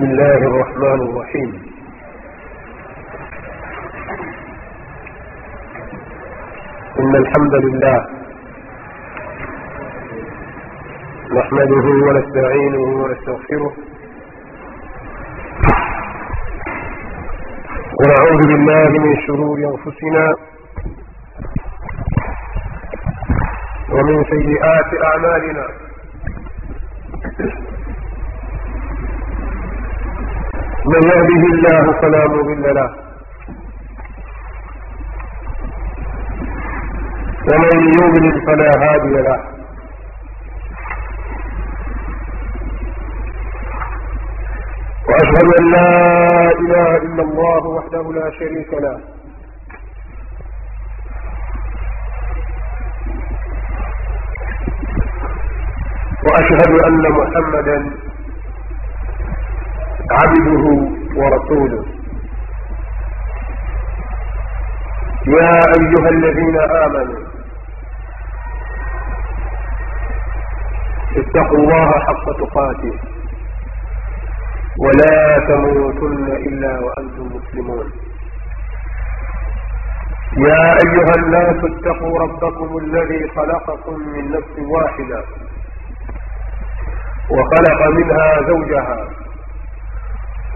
بسم الله الرحمن الرحيم. إن الحمد لله نحمده ونستعينه ونستغفره. ونعوذ بالله من شرور أنفسنا ومن سيئات أعمالنا. من يهده الله فلا مضل له. ومن يضلل فلا هادي له. وأشهد أن لا إله إلا الله وحده لا شريك له. وأشهد أن محمدا عبده ورسوله. يا أيها الذين آمنوا اتقوا الله حق تقاته ولا تموتن إلا وأنتم مسلمون. يا أيها الناس اتقوا ربكم الذي خلقكم من نفس واحدة وخلق منها زوجها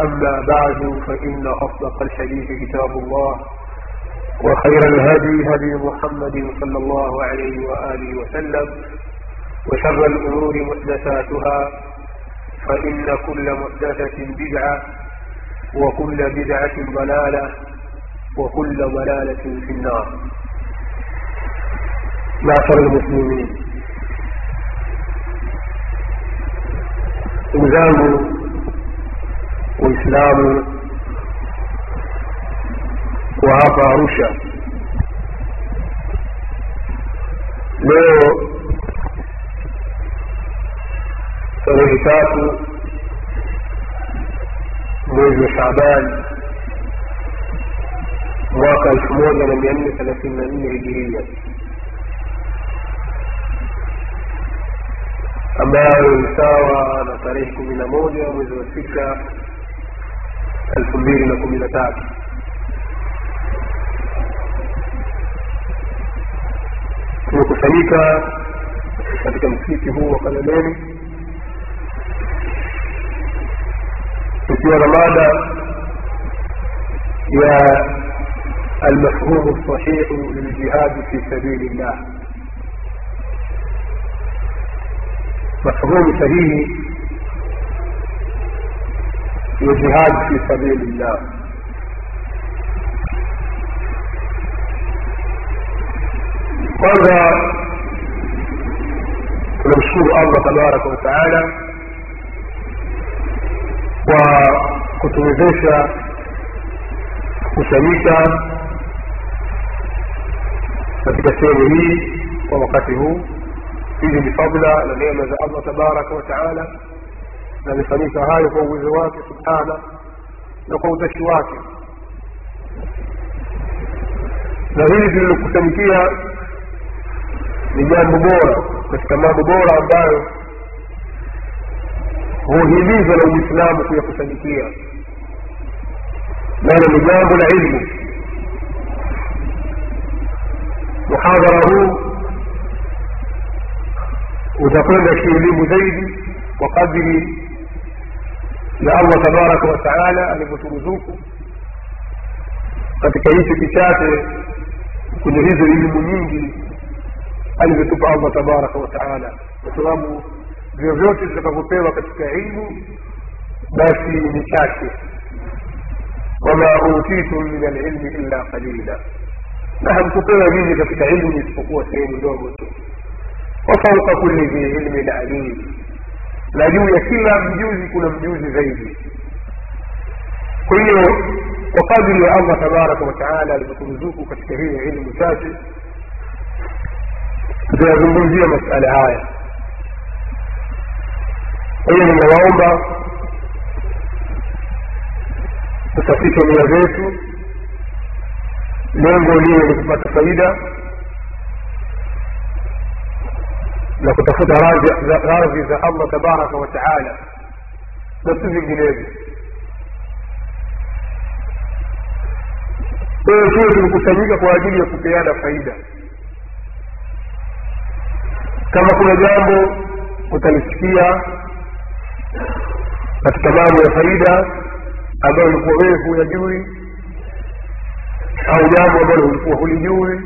أما بعد فإن أصدق الحديث كتاب الله وخير الهدي هدي محمد صلى الله عليه وآله وسلم وشر الأمور محدثاتها فإن كل محدثة بدعة وكل بدعة ضلالة وكل ضلالة في النار. معشر المسلمين. وزانوا Uislamu kwa hapa Arusha. Leo tarehe tatu mwezi wa Shaaban mwaka elfu moja na mia nne thelathini na nne hijiria ambayo ni sawa na tarehe kumi na moja mwezi wa sita elfu mbili na kumi na tatu tumekusanyika katika msikiti huu wa kalemeni tukiwa na mada ya almafhumu lsahihu liljihadi fi sabili llah mafhumu sahihi وجهاد في سبيل الله. قال رسول الله تبارك وتعالى وكتبه وسميتا في كتابه ووقته؟ فيه بفضل لنعمة الله تبارك وتعالى. Na amefanyika hayo kwa uwezo wake subhana na kwa utashi wake. Na hili tulilokutamkia ni jambo bora katika mambo bora ambayo huhimizwa na uislamu kuyakusanyikia. Nalo ni jambo la ilmu. Muhadhara huu utakwenda kielimu zaidi kwa kadri ya allah tabaraka wataala alivyoturuzuku katika hicho kichache kwenye hizo elimu nyingi alivyotupa allah tabaraka wataala kwa sababu vyovyote vitakavyopewa katika ilmu basi ni chache. Wama utitum min alilmi illa qalila. Na hamkupewa nyinyi katika ilmu isipokuwa sehemu ndogo tu. Wafauka kulli dhi ilmin alim na juu ya kila mjuzi kuna mjuzi zaidi kwa hiyo kwa kadiri ya allah tabaraka wataala alivyokuruzuku katika hii ilmu chache tutayazungumzia masala haya kwa hiyo ninawaomba tusafishe nia zetu lengo liwe ni kupata faida na kutafuta radhi za allah tabaraka wataala na si vinginevyo kwahiyo tuwe tumekusanyika kwa ajili ya kupeana faida. Kama kuna jambo utalisikia katika mambo ya faida ambayo ulikuwa wewe huyajui au jambo ambalo ulikuwa hulijui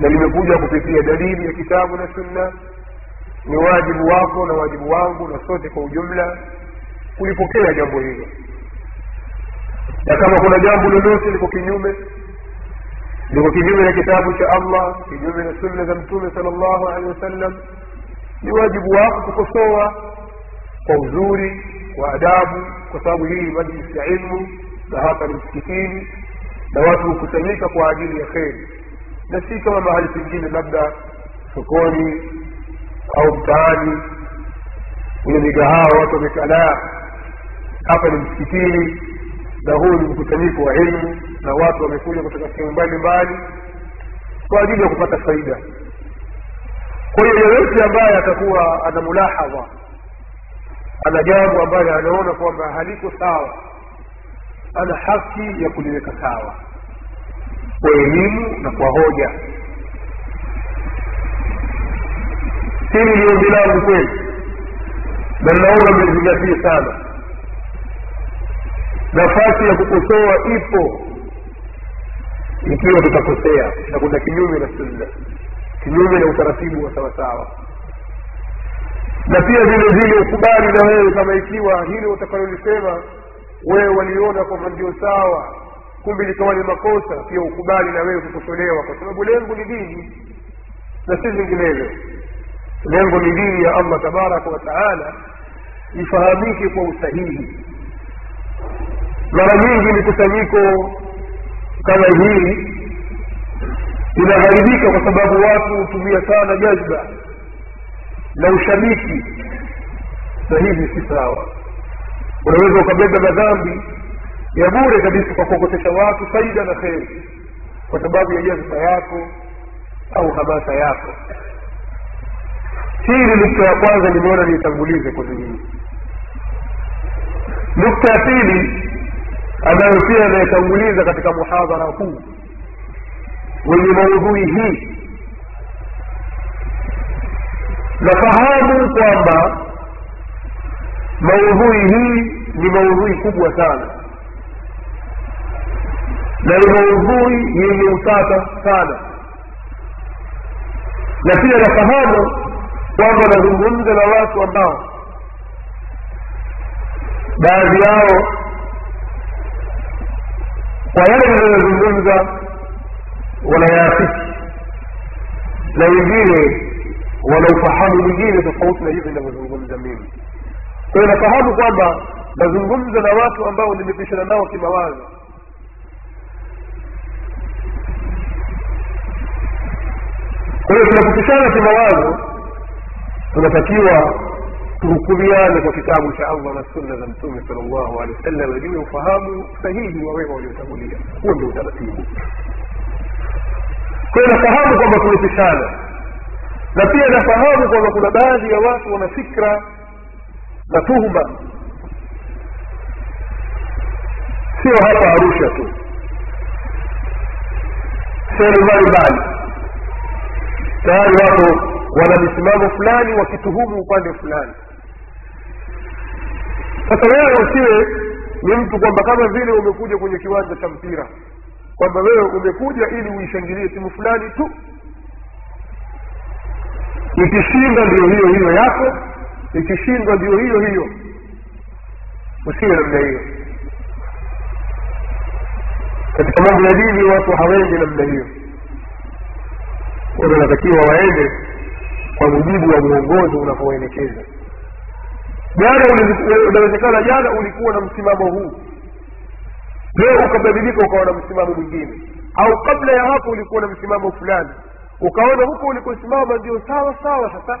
na limekuja kupitia dalili ya kitabu na sunna. Ni wajibu wako na wajibu wangu na sote kwa ujumla kulipokea jambo hilo. Na kama kuna jambo lolote liko kinyume liko kinyume na kitabu cha allah kinyume na sunna za mtume sal llahu alehi wasallam ni wajibu wako kukosoa kwa uzuri kwa adabu kwa sababu hii majlisi ya ilmu na hapa ni msikitini na watu hukusanyika kwa ajili ya kheri na si kama mahali pengine labda sokoni au mtaani kwenye migahawa watu wamekalaa hapa ni msikitini na huu ni mkusanyiko wa ilmu na watu wamekuja kutoka sehemu mbalimbali kwa ajili ya kupata faida. Kwa hiyo yoyote ambaye atakuwa ana mulahadha ana jambo ambayo anaona kwamba haliko sawa ana haki ya kuliweka sawa kwa elimu na kwa hoja. Hili ni ombi langu kweli na naomba mlizingatie sana. Nafasi ya kukosoa ipo ikiwa tutakosea na kuna kinyume na sunna kinyume na utaratibu wa sawasawa. Na pia vile vile ukubali na wewe kama ikiwa hilo utakalolisema wewe waliona kwamba ndio sawa kumbe likawa ni makosa pia ukubali na wewe kukosolewa kwa sababu lengo ni dini na si vinginevyo lengo ni dini ya allah tabaraka wa taala ifahamike kwa usahihi. Mara nyingi mikusanyiko kama hii inagharibika kwa sababu watu hutumia sana jazba na ushabiki. Na hivi si sawa. Unaweza ukabeba madhambi ya bure kabisa kwa kuogotesha watu faida na kheri. Kwa sababu ya jazba yako au hamasa yako hii ni nukta ya kwanza nimeona niitangulize kwenye hii nukta ya pili ambayo pia anayetanguliza katika muhadhara huu wenye maudhui hii. Nafahamu kwamba maudhui hii ni maudhui kubwa sana na ni maudhui yenye utata sana. Na pia nafahamu kwamba nazungumza na watu ambao baadhi yao kwa yale ninayozungumza wanayaafiki na wengine wana ufahamu mwingine tofauti na hivyo inavyozungumza mimi. Kwa hiyo nafahamu kwamba nazungumza na watu ambao nimepishana nao kimawazo kwa hiyo tunapopishana kimawazo tunatakiwa tuhukumiane kwa kitabu cha allah na sunna za mtume sal llahu alehi wasallam juu ya ufahamu sahihi wa wema waliotangulia. Huo ndio utaratibu. Kwayo nafahamu kwamba tumepishana na pia nafahamu kwamba kuna baadhi ya watu wana fikra na tuhuma. Sio hapa arusha tu. Sehemu mbalimbali tayari wapo wana misimamo fulani wakituhumu upande fulani. Sasa wewe usiwe ni mtu kwamba kama vile umekuja kwenye kiwanja cha mpira kwamba wewe umekuja ili uishangilie timu fulani tu. Ikishinda ndio hiyo hiyo yako ikishindwa ndio hiyo hiyo. Usiwe namna hiyo. Katika mambo ya dini watu hawendi namna hiyo watu natakiwa waende kwa mujibu wa mwongozo unavyoelekeza jana inawezekana jana ulikuwa na msimamo huu. Leo ukabadilika ukawa na msimamo mwingine. Au kabla ya hapo ulikuwa na msimamo fulani. Ukaona huko ulikosimama ndio sawa sawa sasa.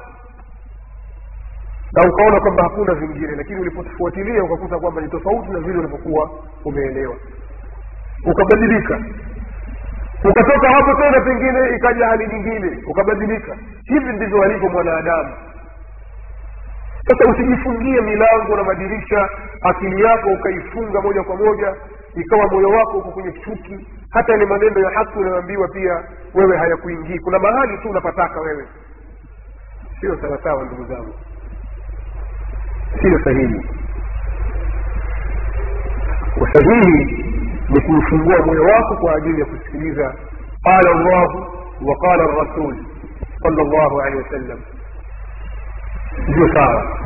Na ukaona kwamba hakuna vingine lakini ulipofuatilia ukakuta kwamba ni tofauti na vile unavyokuwa umeelewa. Ukabadilika ukatoka hapo tena pengine ikaja hali nyingine ukabadilika. Hivi ndivyo alivyo mwanadamu. Sasa usijifungie milango na madirisha akili yako ukaifunga moja kwa moja ikawa moyo wako uko kwenye chuki. Hata yale maneno ya haki unayoambiwa pia wewe hayakuingii. Kuna mahali tu unapataka wewe. Sio sawasawa ndugu zangu. Sio sahihi. Usahihi ni kuufungua moyo wako kwa ajili ya kusikiliza qala llahu wa qala rasul sala llahu alehi wasallam ndio sawa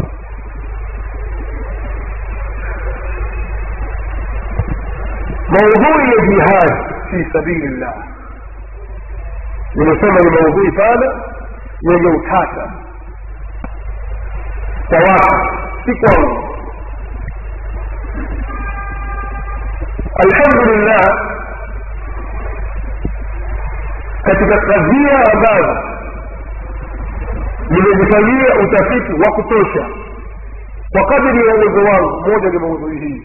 ya jihad fi sabili llah nimesema ni maudhui pana yenye utata kwa watu si kwangu alhamdulillah. Katika kadhia ambazo nimezifanyia utafiti wa kutosha kwa kadiri ya uwezo wangu moja ni maudhui hii.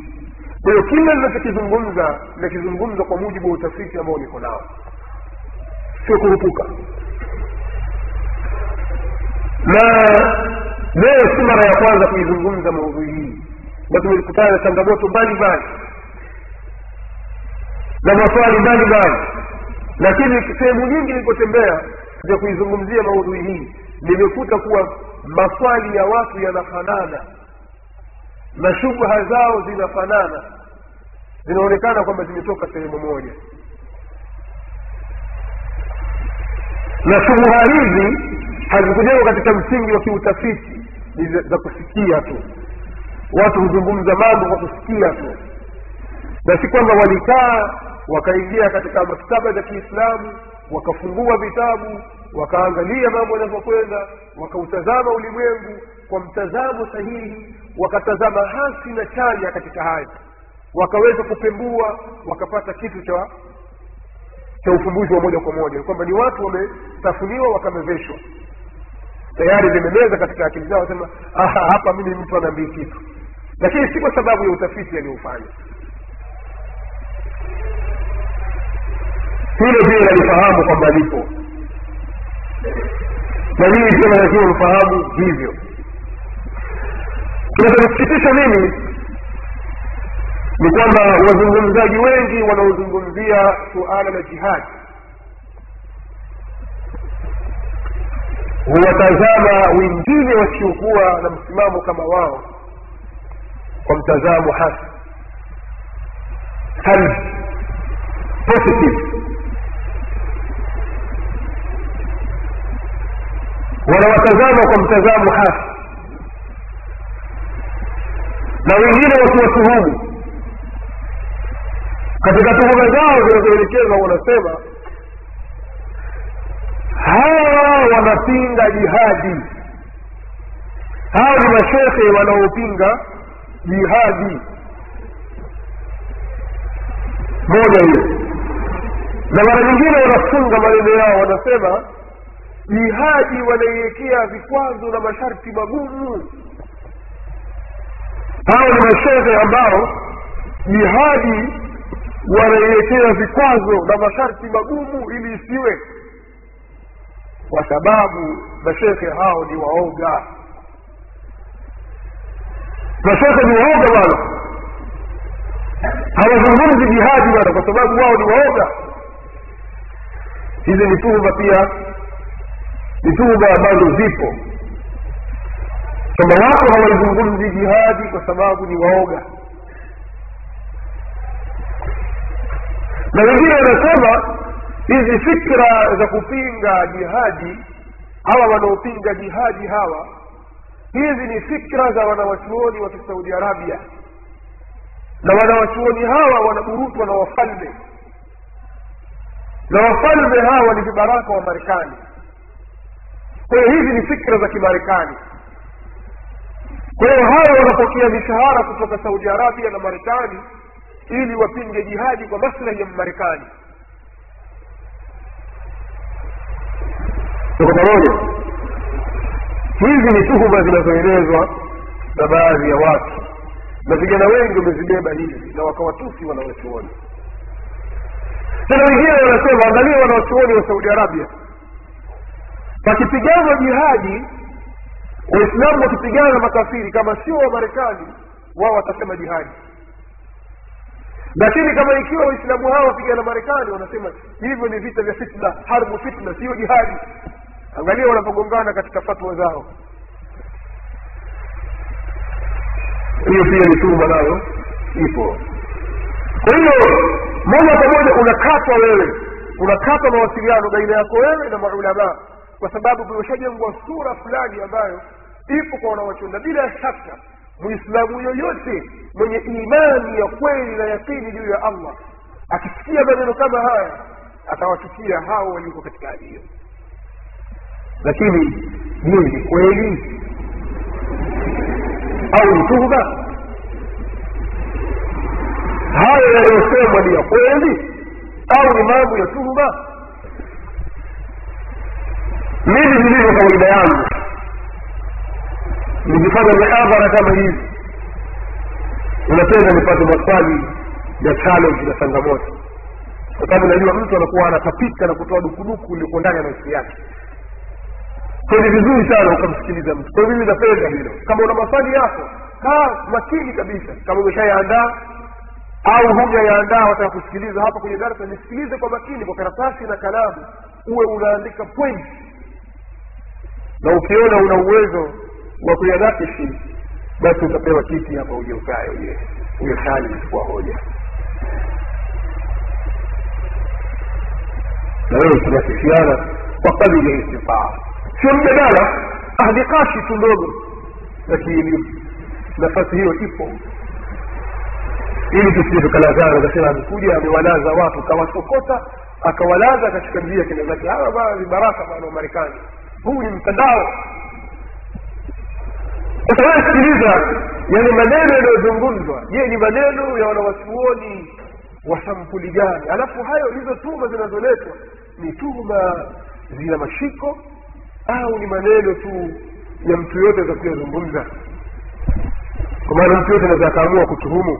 Kwa hiyo kila ninachokizungumza nakizungumza kwa mujibu wa utafiti ambao niko nao. Sio kurupuka na leo si mara ya kwanza kuizungumza maudhui hii na tumekutana na changamoto mbalimbali na maswali mbalimbali lakini sehemu nyingi nilipotembea ya kuizungumzia maudhui hii nimekuta kuwa maswali ya watu yanafanana na shubha zao zinafanana. Zinaonekana kwamba zimetoka sehemu moja. Na shubha hizi hazikujengwa katika msingi wa kiutafiti ni za kusikia tu. Watu huzungumza mambo kwa kusikia tu na si kwamba walikaa wakaingia katika maktaba za kiislamu wakafungua vitabu wakaangalia mambo yanavyokwenda wakautazama ulimwengu kwa mtazamo sahihi wakatazama hasi na chanya katika haya. Wakaweza kupembua wakapata kitu cha cha ufumbuzi wa moja kwa moja kwamba ni watu wametafuniwa wakamezeshwa tayari vimemeza katika akili zao sema hapa mimi mtu anaambii kitu. Lakini si kwa sababu ya utafiti aliofanya hilo pia nalifahamu kwamba lipo. Na mimi pia natakiwa mfahamu hivyo. Kinachonisikitisha mimi ni kwamba wazungumzaji wengi wanaozungumzia suala la jihadi huwatazama wengine wasiokuwa na msimamo kama wao kwa mtazamo hasi. Hali positive wanawatazama kwa mtazamo hasi. Na wengine wakiwatuhumu katika tuhuma zao zinazoelekezwa wanasema hawa wanapinga jihadi. Hawa ni mashekhe wanaopinga jihadi. Moja hiyo. Na mara nyingine wanafunga maneno yao wanasema jihadi wanaiwekea vikwazo na masharti magumu. Hao ni mashehe ambao jihadi wanaiwekea vikwazo na masharti magumu ili isiwe kwa sababu mashehe hao ni waoga. Mashehe ni waoga bwana. Hawazungumzi jihadi bwana kwa sababu wao ni waoga. Hizi ni tuhuma pia ni tuhuma zipo. Kwamba watu hawaizungumzi jihadi kwa sababu ni waoga. Na wengine wanasema hizi fikra za kupinga jihadi hawa wanaopinga jihadi hawa hizi ni fikra za wanawachuoni wa kisaudi arabia. Na wanawachuoni hawa wanaburutwa na wafalme. Na wafalme hawa ni vibaraka wa marekani kwa hiyo hizi ni fikra za kimarekani. Kwa hiyo hawa wanapokea mishahara kutoka saudi arabia na marekani ili wapinge jihadi kwa maslahi ya mmarekani tuko pamoja. Hizi ni tuhuma zinazoelezwa na baadhi ya watu. Na vijana wengi wamezibeba hizi na wakawatusi wanawachuoni tena wengine wanasema angalia wanawachuoni wa saudi arabia pakipiganwa jihadi waislamu wakipigana na makafiri kama sio wa marekani wao watasema jihadi. Lakini kama ikiwa waislamu hao wapigana marekani wanasema hivyo ni vita vya fitna harbu fitna sio jihadi. Angalia wanapogongana katika fatwa zao. Hiyo pia ni tuma nayo ipo. Kwa hiyo moja kwa moja unakatwa wewe. Unakatwa mawasiliano baina yako wewe na maulamaa kwa sababu kumeshajengwa sura fulani ambayo ipo kwa wanawachuoni bila shaka mwislamu yoyote mwenye imani ya kweli na yakini juu ya allah akisikia maneno kama haya atawachukia hao walioko katika hali hiyo. Lakini je ni kweli au ni tuhuma? Hayo yaliyosemwa ni ya kweli au ni mambo ya tuhuma mimi nilivyo kawaida yangu. Nikifanya mihadhara kama hivi. Unapenda nipate maswali ya challenge na changamoto. Kwa sababu najua mtu anakuwa anatapika na kutoa dukuduku ilikuwa ndani ya maisha yake. Kwa ni vizuri sana ukamsikiliza mtu. Kwa mimi napenda hilo. Kama una maswali yako kaa makini kabisa. Kama umeshayaandaa au hujayaandaa wataka kusikiliza hapa kwenye darasa nisikilize kwa makini kwa karatasi na kalamu uwe unaandika point na ukiona una uwezo wa kuyanakishi basi utapewa kiti hapa uje ukae uje uje hali kwa hoja. Na wewe tunakishiana kwa kadiri ya istifaa sio mjadala ahdikashi tu ndogo za nafasi hiyo ipo. Ili tusije tukalazana akasema amekuja amewalaza watu kawasokota akawalaza katika njia kenda zake. Hawa bana vibaraka bana wa marekani huu ni mtandao. Sasa wewe sikiliza yale maneno yanayozungumzwa je ni maneno ya wanawachuoni wa sampuli gani? Alafu hayo hizo tuhuma zinazoletwa. Ni tuhuma zina mashiko au ni maneno tu ya mtu yote atakuyozungumza kwa maana mtu yote anaweza akaamua kutuhumu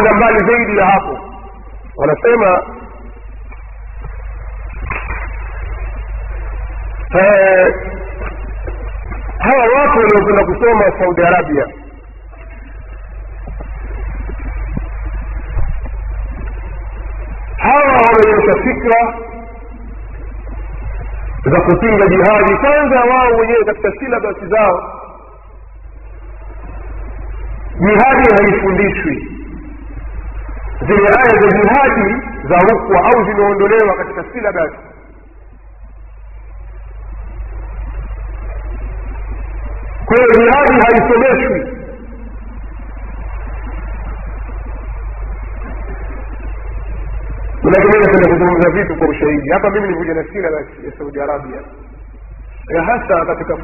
wanakwenda mbali zaidi ya hapo. Wanasema eh, hawa watu waliokwenda kusoma saudi arabia hawa wameonyesha fikra za kupinga jihadi. Kwanza wao wenyewe katika silabasi zao jihadi haifundishwi zile aya za jihadi za rukwa au zimeondolewa katika silabasi kwa hiyo jihadi haisomeshwi. Lakini napenda kuzungumza vitu kwa ushahidi? Hapa mimi nikuja na silabasi ya saudi arabia. Hasa katika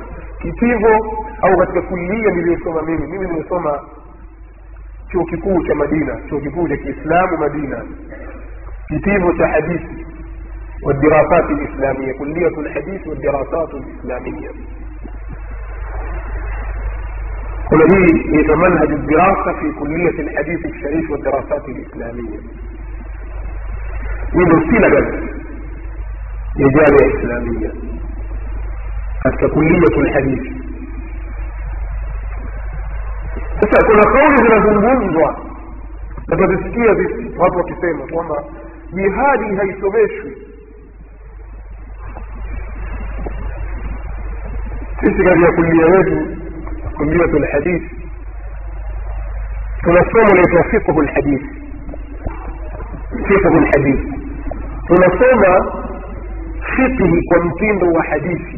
kitivo au katika kulia niliyosoma mimi. Mimi nimesoma chuo kikuu cha madina chuo kikuu cha kiislamu madina. Kitivo cha hadithi والدراسات الإسلامية كلية الحديث والدراسات الإسلامية هنا هي منهج الدراسة في كلية الحديث الشريف والدراسات الإسلامية من السلبس لجامعة إسلامية حتى كلية الحديث sasa kuna kauli zinazungumzwa na tunazisikia sisi watu wakisema kwamba jihadi haisomeshwi. Sisi katika kulia wetu kuliatu lhadithi tuna somo naitwa fiqhu lhadithi fiqhu lhadithi tunasoma fiqhi kwa mtindo wa hadithi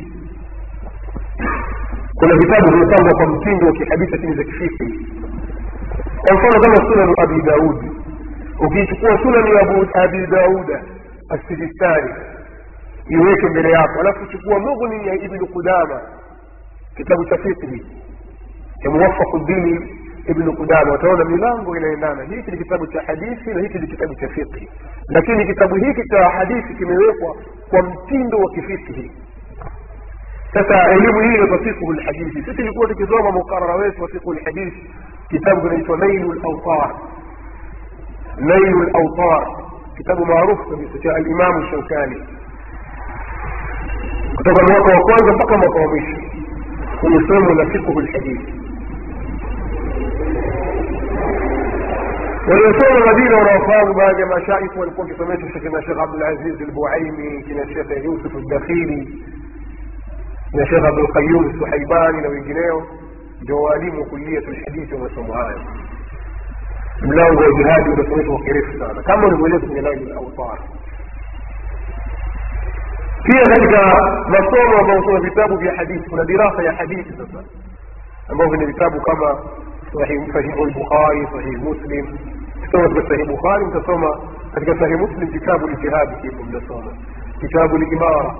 kuna vitabu vimepangwa kwa mtindo wa kihadithi lakini za kifiki. Kwa mfano kama sunanu abi daudi ukiichukua sunani ya abi dauda assijistani iweke mbele yako. Alafu chukua mughni ya ibnu qudama kitabu cha fiqhi cha muwafaquddini ibnu qudama. Utaona milango inaendana. Hiki ni kitabu cha hadithi na hiki ni kitabu cha fiqhi lakini kitabu hiki cha hadithi kimewekwa kwa mtindo wa kifiqhi تتعلمه هي بفقه الحديث تتلك قوة كذوما مقررات وثيقه الحديث. كتاب جنيته ليل الأوطار. ليل الأوطار. كتاب معروف بسجاء الإمام الشوكاني. كتاب الواقع وقوان زفق مطابيش ومسلم لفقه الحديث. والرسول الغدير ورافان ما جمع شائف والقوم كتاب الشيخ عبد العزيز البوعيمي كنا الشيخ يوسف الدخيلي na shekh abdulqayum suhaibani na wengineo ndio waalimu wa kuliyatu lhadithi wa masomo hayo. Mlango wa jihadi unasomeshwa kwa kirefu sana. Kama ulivyoeleza kwenye laili lautar pia katika masomo ambayo soma vitabu vya hadithi kuna dirasa ya hadithi sasa ambavyo ni vitabu kama sahih- sahihu lbukhari sahihi muslim. Kisoma katika sahihi bukhari mtasoma katika sahihi muslim kitabu ljihadi kipo mnasoma kitabu limara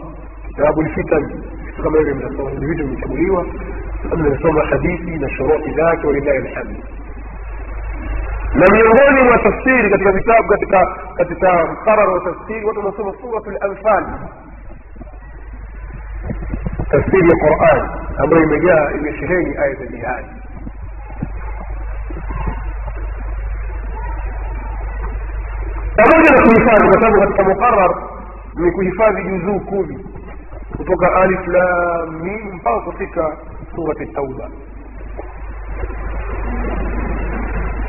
kitabu lfitan vitu كما يرى من الصور الفيديو من تموليوة أن الإسلام حديثي نشراء ذاك ولله الحمد. لم يقول ما تفسير قد كتاب قد كتاب قرر وتفسير وتنصب صورة الأنفال. تفسير القرآن أمر المجاء إلى شهين آية النهاية. أمر لكم يفاد وتبغى مقرر من يفاد يزو كوبي. Kutoka alif lam mpaka kufika surati tauba.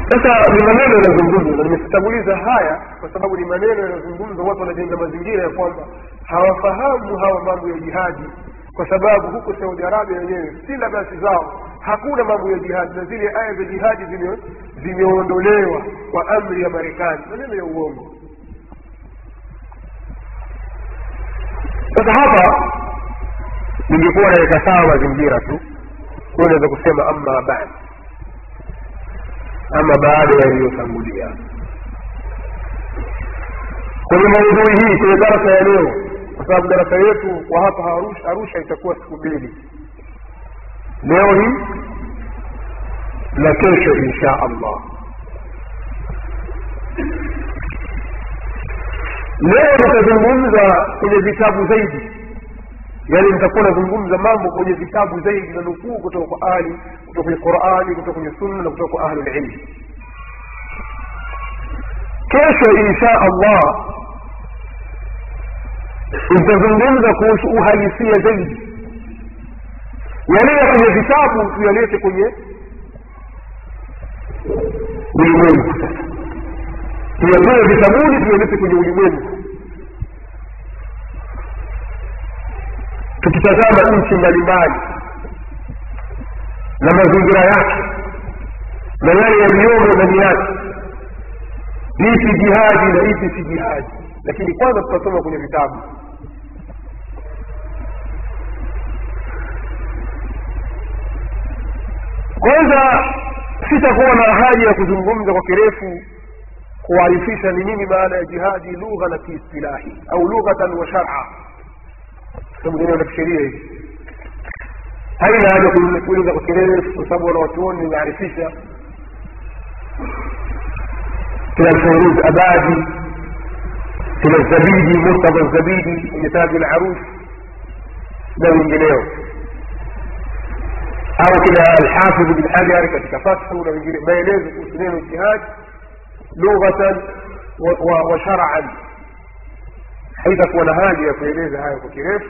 Sasa ni maneno yanazungumzwa na nimetanguliza haya kwa sababu ni maneno yanazungumzwa watu wanajenga mazingira ya kwamba hawafahamu hawa mambo ya jihadi kwa sababu huko saudi arabia wenyewe silabasi zao hakuna mambo ya jihadi na zile aya za jihadi zimeondolewa kwa amri ya marekani maneno ya uongo sasa hapa ningekuwa naweka sawa mazingira tu. Huwa naweza kusema amma bad ama baada ya yaliyotangulia kwenye maudhui hii kwenye darasa ya leo kwa sababu darasa yetu kwa hapa arusha, arusha itakuwa siku mbili. Leo hii na kesho insha allah leo nitazungumza kwenye vitabu zaidi. Yaani nitakuwa nazungumza mambo kwenye vitabu zaidi na nukuu kutoka kwa ali kutoka kwenye qurani kutoka kwenye sunna na kutoka kwa ahlulilmi kesho insha allah nitazungumza kuhusu uhalisia zaidi. Yaliyo ya kwenye vitabu tuyalete kwenye ulimwengu sasa tuyatoe vitabuni tuyalete kwenye ulimwengu. Tukitazama nchi mbalimbali na mazingira yake na yale yaliyomo ndani yake ipi jihadi na ipi si jihadi. Lakini kwanza tutasoma kwenye vitabu. Kwanza sitakuwa na haja ya kuzungumza kwa kirefu kuarifisha ni nini maana ya jihadi lugha na kiistilahi au lughatan wa shara sababu neno la kisheria hivi haina haja kuuliza- kuuliza kwa kirefu kwa sababu wanawachuoni wamearifisha kina alfairuz abadi kina zabidi murtadha zabidi kwenye taji la arus na wengineo au kina alhafidh bin hajar katika fathu na wengine maelezo kuhusu neno jihad lughatan wa, wa, wa sharaan haitakuwa na haja ya kueleza hayo kwa kirefu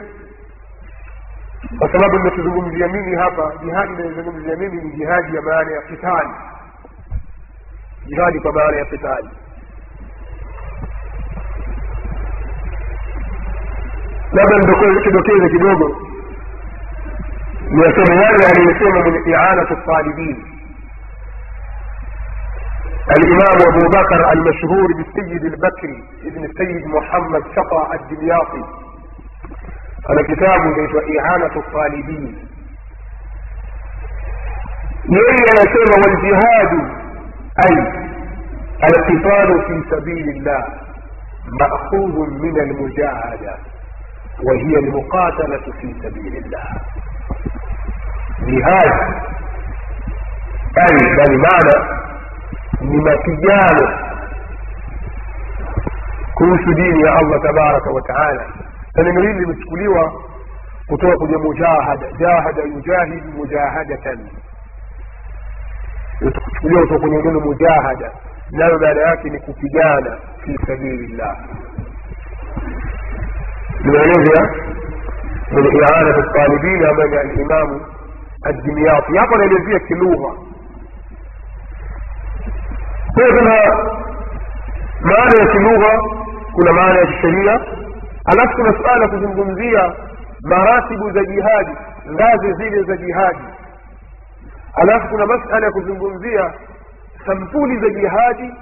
kwa sababu ninachozungumzia mimi hapa jihadi inayozungumzia mimi ni jihadi ya maana ya kitali jihadi kwa maana ya kitali labda kidokeze kidogo niyasema yale aliyosema mwenye ianatu talibin الإمام أبو بكر المشهور بالسيد البكري ابن السيد محمد شقى الدمياطي. هذا كتاب ليس إعانة الطالبين. يلي يسمى والجهاد أي القتال في سبيل الله مأخوذ من المجاهدة وهي المقاتلة في سبيل الله. جهاد أي بل معنى ni mapigano kuhusu dini ya allah tabaraka wa taala na neno hili limechukuliwa kutoka kwenye mujahada jahada yujahidu mujahadatan kuchukuliwa kutoka kwenye neno mujahada nayo maana yake ni kupigana fi sabilillah limeeleza mwenye ianatu talibin ambaye ni alimamu addimiyati hapa anaelezea kilugha kwa kuna maana ya kilugha kuna maana ya kisheria. Alafu kuna suala ya kuzungumzia maratibu za jihadi ngazi zile za jihadi. Alafu kuna masala ya kuzungumzia sampuli za jihadi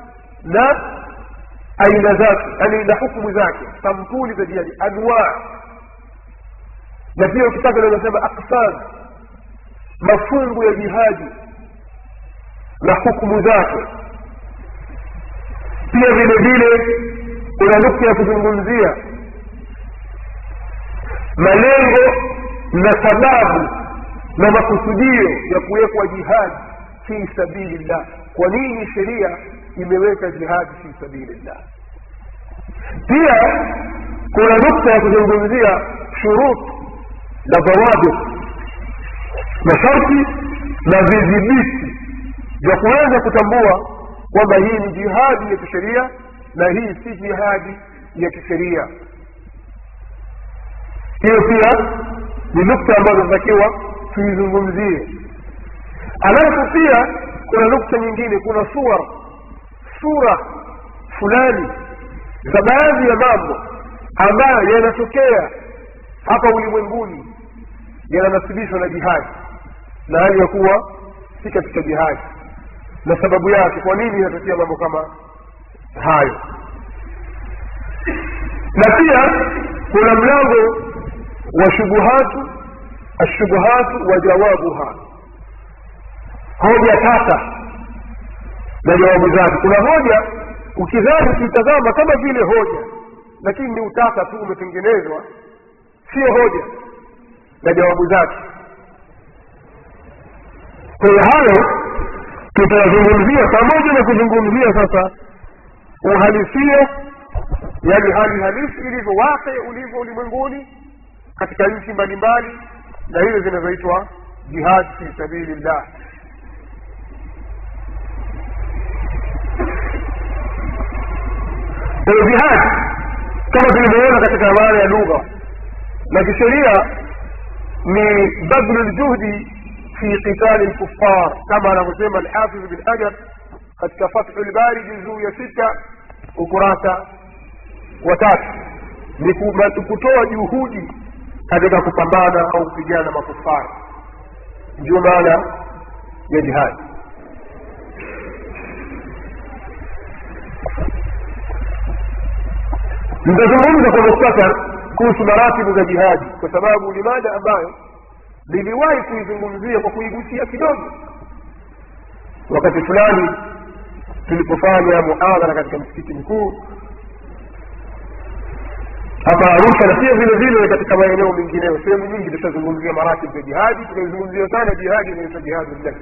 na aina zake yani na hukumu zake sampuli za jihadi anwa. Na pia ukitaka nasema aksam mafungu ya jihadi na hukumu zake pia vile vile kuna nukta ya kuzungumzia malengo na sababu na makusudio ya kuwekwa jihadi fi sabilillah. Kwa nini sheria imeweka jihadi fi sabilillah? Pia kuna nukta ya kuzungumzia shurut na dhawabit masharti na vidhibiti vya kuweza kutambua kwamba hii ni jihadi ya kisheria na hii si jihadi ya kisheria. Hiyo pia ni nukta ambazo zinatakiwa tuizungumzie. Alafu pia kuna nukta nyingine kuna suwar sura fulani za baadhi ya mambo ambayo yanatokea hapa ulimwenguni yananasibishwa na jihadi na hali ya kuwa si katika jihadi na sababu yake kwa nini inatokea mambo kama hayo? Na pia kuna mlango wa shubuhatu ashubuhatu wa jawabuha. Hoja tata na jawabu zake. Kuna hoja ukidhani kuitazama kama vile hoja lakini ni utata tu umetengenezwa sio hoja na jawabu zake. Kwa hayo tutayazungumzia pamoja na kuzungumzia sasa uhalisia yani hali halisi ilivyo wake ulivyo ulimwenguni katika nchi mbalimbali na hizo zinazoitwa jihad fi sabilillah kwayo jihad kama tulivyoona katika maana ya lugha na kisheria ni badlu ljuhdi fi qitali lkuffar kama anavyosema alhafidh bn hajar katika fathu lbari juzuu ya sita ukurasa wa tatu ni kutoa juhudi katika kupambana au kupigana na makufari ndio maana ya jihadi nitazungumza kwa mukhtasar kuhusu maratibu za jihadi kwa sababu limada ambayo niliwahi kuizungumzia kwa kuigusia kidogo. Wakati fulani tulipofanya muhadhara katika msikiti mkuu hapa arusha na pia vile vile katika maeneo mengineyo sehemu nyingi tushazungumzia maratib ya jihadi tukaizungumzia sana jihadi inaitwa jihadi llahi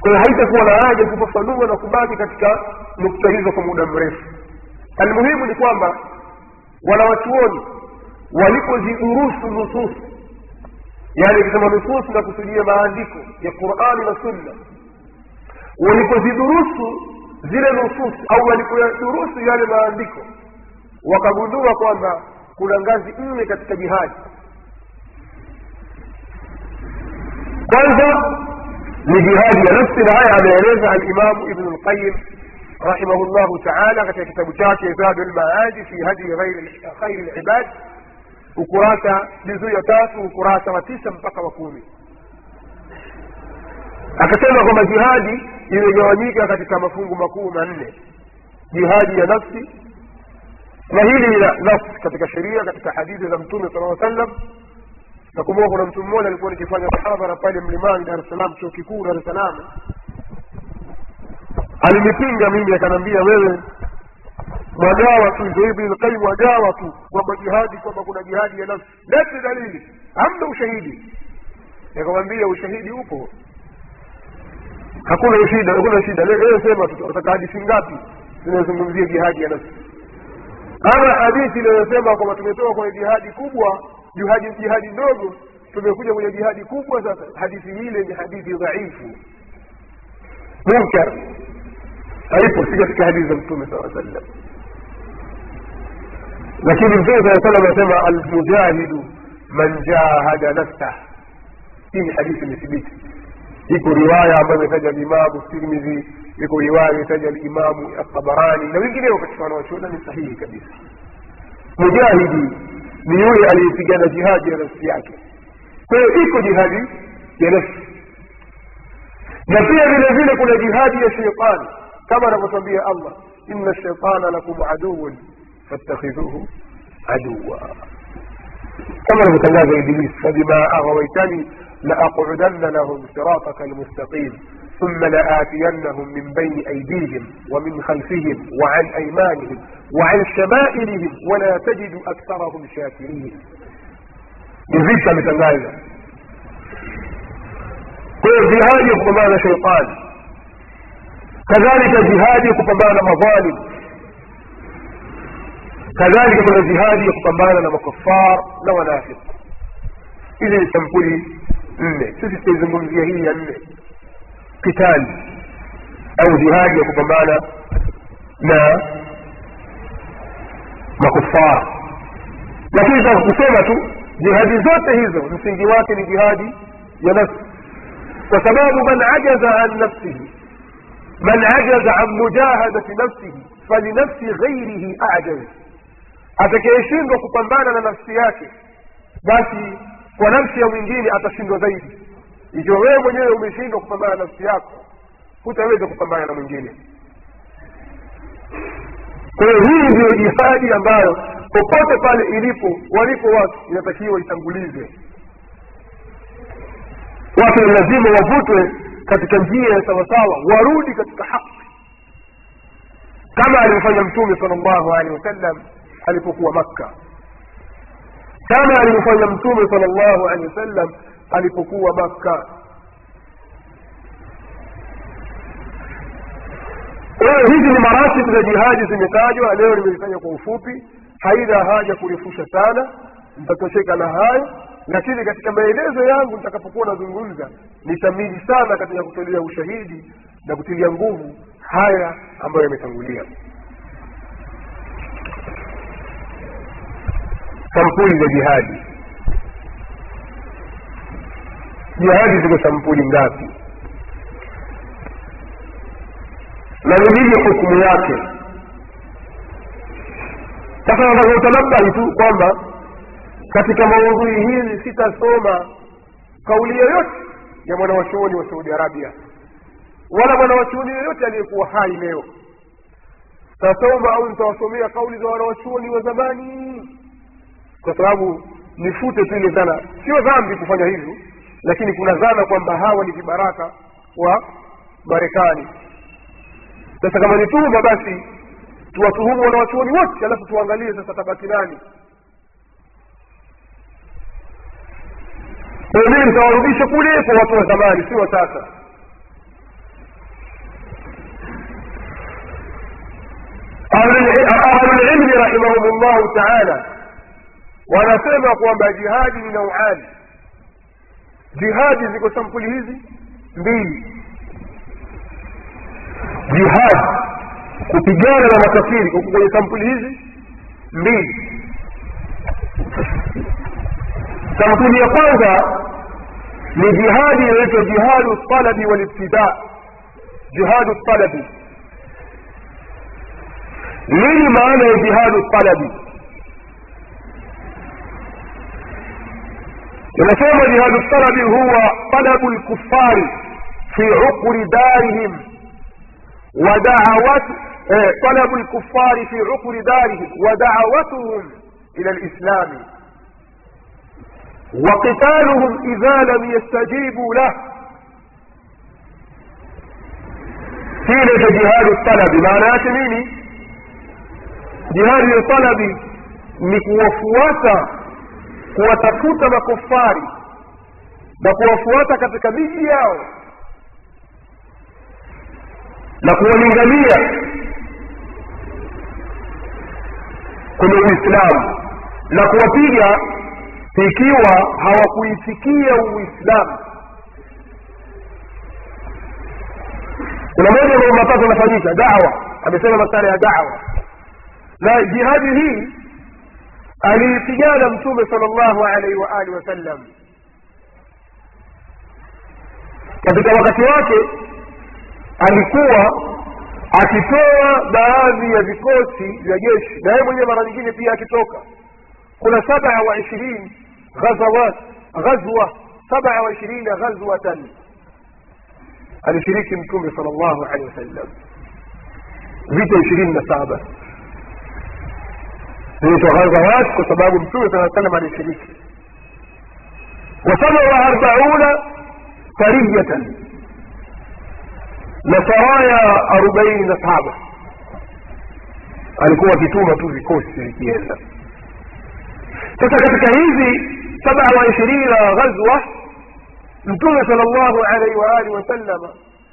kwa haitakuwa na haja kufafanua na kubaki katika nukta hizo kwa muda mrefu. Almuhimu ni kwamba wanawachuoni walipozidurusu nususu yani ikisema nusus na kusudia maandiko ya qurani na sunna. Walipozidurusu zile nusus au walipoyadurusu yale maandiko wakagundua kwamba kuna ngazi nne katika jihadi. Kwanza ni jihadi ya nafsi na haya ameeleza alimamu ibnu lqayim rahimahullahu taala katika kitabu chake zadu lmaadi fi hadi khairi libad ukurasa juzuu ya tatu ukurasa wa tisa mpaka wa kumi. Akasema kwamba jihadi imegawanyika katika mafungu makuu manne. Jihadi ya nafsi na hili la nafsi katika sheria katika hadithi za mtume sala sallam nakumbuka kuna mtu mmoja alikuwa nikifanya mhadhara pale mlimani dar es salaam chuo kikuu dar es salaam. Alinipinga mimi akanaambia wewe mwagawa tu ndio hivi lqaim wagawa tu kwamba jihadi kwamba kuna jihadi ya nafsi. Lete dalili hamna ushahidi. Nikamwambia ushahidi upo. Hakuna shida hakuna shida. Leo sema tutaka hadithi ngapi? Zinazungumzia jihadi ya nafsi. Ama hadithi inayosema kwamba tumetoka kwenye jihadi kubwa jihadi jihadi ndogo tumekuja kwenye jihadi kubwa sasa. Hadithi ile ni hadithi dhaifu. Munkar. Haipo si katika hadithi za mtume saa sallam lakini mtume saa salam anasema almujahidu man jahada nafsah hii ni hadithi imethibiti. Iko riwaya ambayo imetaja limamu tirmidhi iko riwaya imetaja limamu atabarani na wengineo katika wanawachuona ni sahihi kabisa. Mujahidi ni yule aliyepigana jihadi ya nafsi yake. Kwa hiyo iko jihadi ya nafsi. Na pia vile vile kuna jihadi ya sheitani. Kama anavyotwambia allah inna shaitana lakum aduun fattakhidhuhu aduwa kama anavyotangaza iblis fabima aghawaitani لأقعدن لهم صراطك المستقيم ثم لآتينهم من بين أيديهم ومن خلفهم وعن أيمانهم وعن شمائلهم ولا تجد أكثرهم شاكرين. يزيد متنازع كل جهاد يقبمان شيطان كذلك جهاد يقبمان مظالم كذلك من الجهاد يقتبال لما وكفار لو نافق إذا يسمكولي نه سيدي تيزمون قتال أو جهاد يقتبال لا وكفار كفار. لكن إذا قسمته جهاد زوت هزو نسي جواك لجهاد ينس. وسباب من عجز عن نفسه من عجز عن مجاهدة نفسه فلنفس غيره أعجز. Atakayeshindwa kupambana na nafsi yake basi kwa nafsi ya mwingine atashindwa zaidi. Ikiwa wewe mwenyewe umeshindwa kupambana na nafsi yako hutaweza kupambana na mwingine. Kwa hiyo hii ndiyo jihadi ambayo popote pale ilipo walipo watu inatakiwa itangulizwe. Watu lazima wavutwe katika njia ya sawasawa warudi katika haki. Kama alivyofanya mtume sal llahu alehi wasallam alipokuwa makka. Kama alivyofanya mtume sal llahu alehi wasallam alipokuwa makka. Kwahiyo hizi ni maratibu za jihadi zimetajwa leo nimezifanya kwa ufupi. Haina haja kurefusha sana nitatosheka na hayo. Lakini katika maelezo yangu nitakapokuwa nazungumza nitamili sana katika kutolea ushahidi na kutilia nguvu haya ambayo yametangulia sampuli za jihadi. Jihadi ziko sampuli ngapi? Na ni hukumu yake? Sasa nataka utanabahi tu kwamba katika maudhui hizi sitasoma kauli yoyote ya mwanawachuoni wa saudi arabia wala mwanawachuoni yoyote aliyekuwa hai leo. Tasoma au nitawasomea kauli za wanawachuoni wa zamani kwa sababu nifute tu ile dhana sio dhambi kufanya hivyo lakini kuna dhana kwamba hawa ni vibaraka wa marekani. Sasa kama ni tuhuma basi tuwatuhumu wanawachuoni wote alafu tuangalie sasa tabaki nani. Kwa mimi nitawarudisha kule kwa watu wa zamani sio sasa. Ahlulilmi rahimahum llahu taala wanasema kwamba jihadi ni nauani jihadi ziko sampuli hizi mbili. Jihadi kupigana na makafiri huku kwenye sampuli hizi mbili. Sampuli ya kwanza ni jihadi inaitwa jihadu talabi walibtida jihadu talabi. Nini maana ya jihadu talabi وكان لهذا الطلب هو طلب الكفار في عقر دارهم ودعوات آه، طلب الكفار في عقر دارهم ودعوتهم إلى الإسلام. وقتالهم إذا لم يستجيبوا له. سيرة جهاد الطلب معناها مني جهاد الطلب لكوفوات kuwatafuta makufari na kuwafuata katika miji yao na kuwalingania kwenye uislamu na kuwapiga ikiwa hawakuitikia uislamu. Kuna moja mambo matatu anafanyika dawa. Amesema masala ya dawa. Na jihadi hii aliipigana mtume sal llahu alaihi waalihi wasallam katika wakati wake alikuwa akitoa baadhi ya vikosi vya jeshi na yeye mwenyewe mara nyingine pia akitoka kuna saba wa ishirini ghazawat ghazwa saba wa ishirini ghazwatan alishiriki mtume sal llahu alehi wasallam vita ishirini na saba zinaitwa ghazawat kwa sababu mtume saa salam alishiriki. Wa saba wa arbauna sariyatan. Na saraya arobaini na saba. Alikuwa akituma tu vikosi vikienda sasa katika hizi saba wa ishirini na ghazwa mtume sal llahu alaihi waalihi wasalama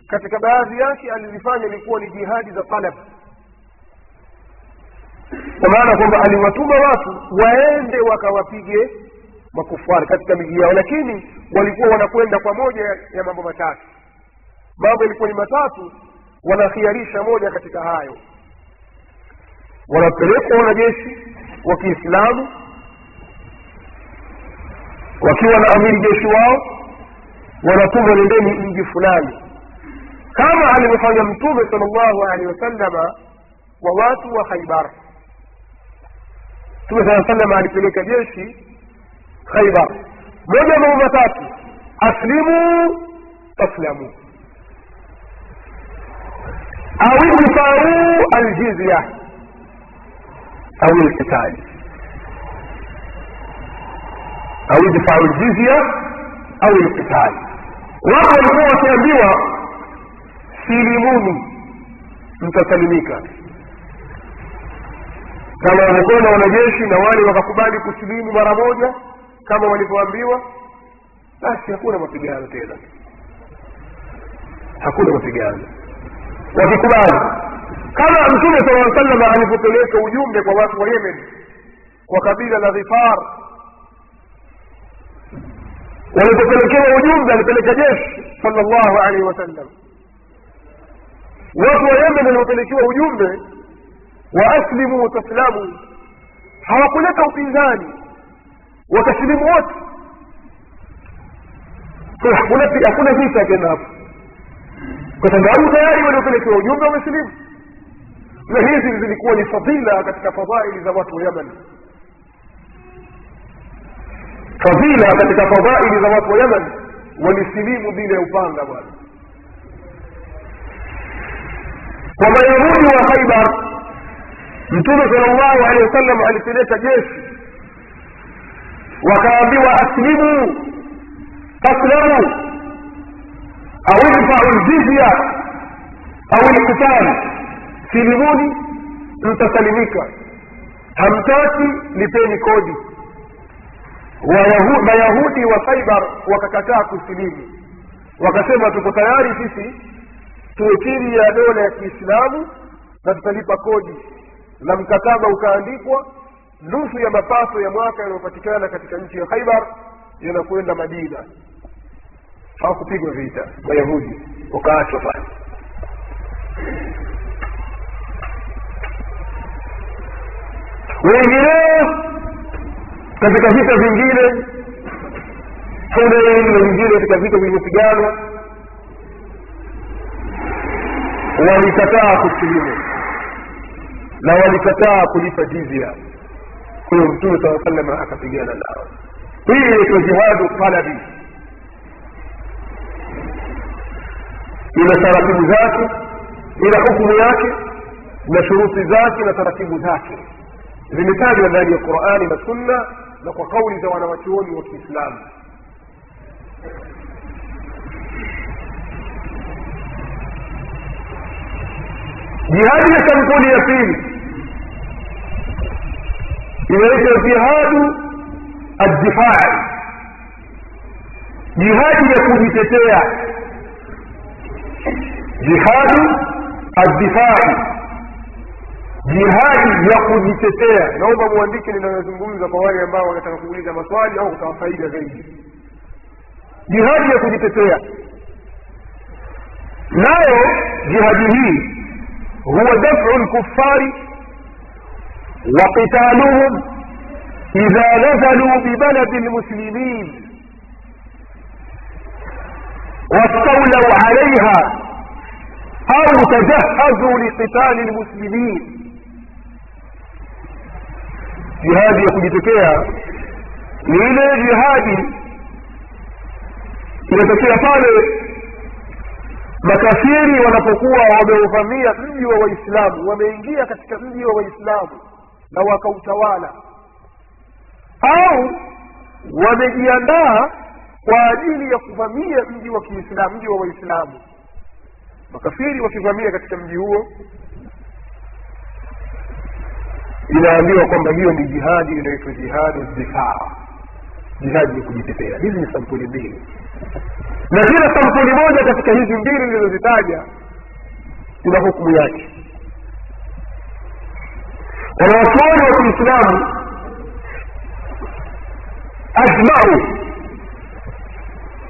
katika baadhi yake alizifanya ilikuwa ni jihadi za talab kwa maana kwamba aliwatuma watu waende wakawapige makufari katika miji yao lakini walikuwa wanakwenda kwa moja ya mambo matatu. Mambo yalikuwa ni matatu wanakhiarisha moja katika hayo. Wanapelekwa wanajeshi wa kiislamu wakiwa na amiri jeshi wao wanatumwa nendeni mji fulani. Kama alivyofanya mtume sal llahu alehi wasalama wa watu wa khaibar mtume saa salama alipeleka jeshi khaibar moja mambo matatu aslimu taslamu au idfau aljizya au lqitali au idfau ljizya au lqitali watu walikuwa wakiambiwa silimuni mtasalimika kama wamekwenda wanajeshi na wale wakakubali kusilimu mara moja kama walivyoambiwa basi hakuna mapigano tena. Hakuna mapigano. Wakikubali. Kama mtume sala salama alipopeleka ujumbe kwa watu wa yemen kwa kabila la dhifar walipopelekewa ujumbe alipeleka jeshi sala llahu alaihi wasallam. Watu wa yemen walipopelekewa ujumbe wa wataslamu taslamu. Hawakuleta upinzani wakasilimu wote. Hakuna vita tena hapo. Kwa sababu tayari waliopelekewa ujumbe wamesilimu na hizi zilikuwa ni fadhila katika fadhaili za watu wa yaman fadhila katika fadhaili za watu wa yaman walisilimu bila upanga bwana. Kwa mayahudi wa khaibar mtume sala llahu alehi wasallam alipeleka jeshi. Wakaambiwa aslimu taslamu au idfau ljizya au lkitali silimuni mtasalimika. Hamtaki lipeni kodi. Mayahudi wa khaibar wakakataa kusilimu. Wakasema tuko tayari sisi tuwe chini ya dola ya kiislamu na tutalipa kodi na mkataba ukaandikwa nusu ya mapato ya mwaka yanayopatikana katika nchi ya khaibar yanakwenda madina. Hawakupigwa vita wayahudi wakaachwa pale. Wengineo katika vita vingine hunain na wengine katika vita vilivyopiganwa walikataa kusilimu na walikataa kulipa jizia kwa mtume saa salama akapigana nao. Hii inaitwa jihadu talabi. Ina taratibu zake ina hukumu yake na shuruti zake na taratibu zake. Zimetajwa ndani ya qurani na sunna na kwa kauli za wanawachuoni wa kiislamu. Jihadi ya sampuli ya pili inaitwa jihadu addifai. Jihadi ya kujitetea. Jihadu addifai. Jihadi ya kujitetea. Naomba muandike ninayozungumza kwa wale ambao wanataka kuuliza maswali au kutawa faida zaidi. Jihadi ya kujitetea. Nayo jihadi hii huwa dafu lkufari وقتالهم إذا نزلوا ببلد المسلمين واستولوا عليها أو تجهزوا لقتال المسلمين. جهاد يكبتكيا من جهاد يكبتكيا طالب. makafiri wanapokuwa wameuvamia mji wa waislamu wameingia katika mji wa waislamu wa na wakautawala. Au wamejiandaa kwa ajili ya kuvamia mji wa kiislamu mji wa waislamu. Makafiri wakivamia katika mji huo inaambiwa kwamba hiyo ni jihadi inaitwa jihadi difaa jihadi ya kujitetea. Hizi ni sampuli mbili. Na kila sampuli moja katika hizi mbili nilizozitaja ina hukumu yake والعثمان وفي الإسلام أجمعوا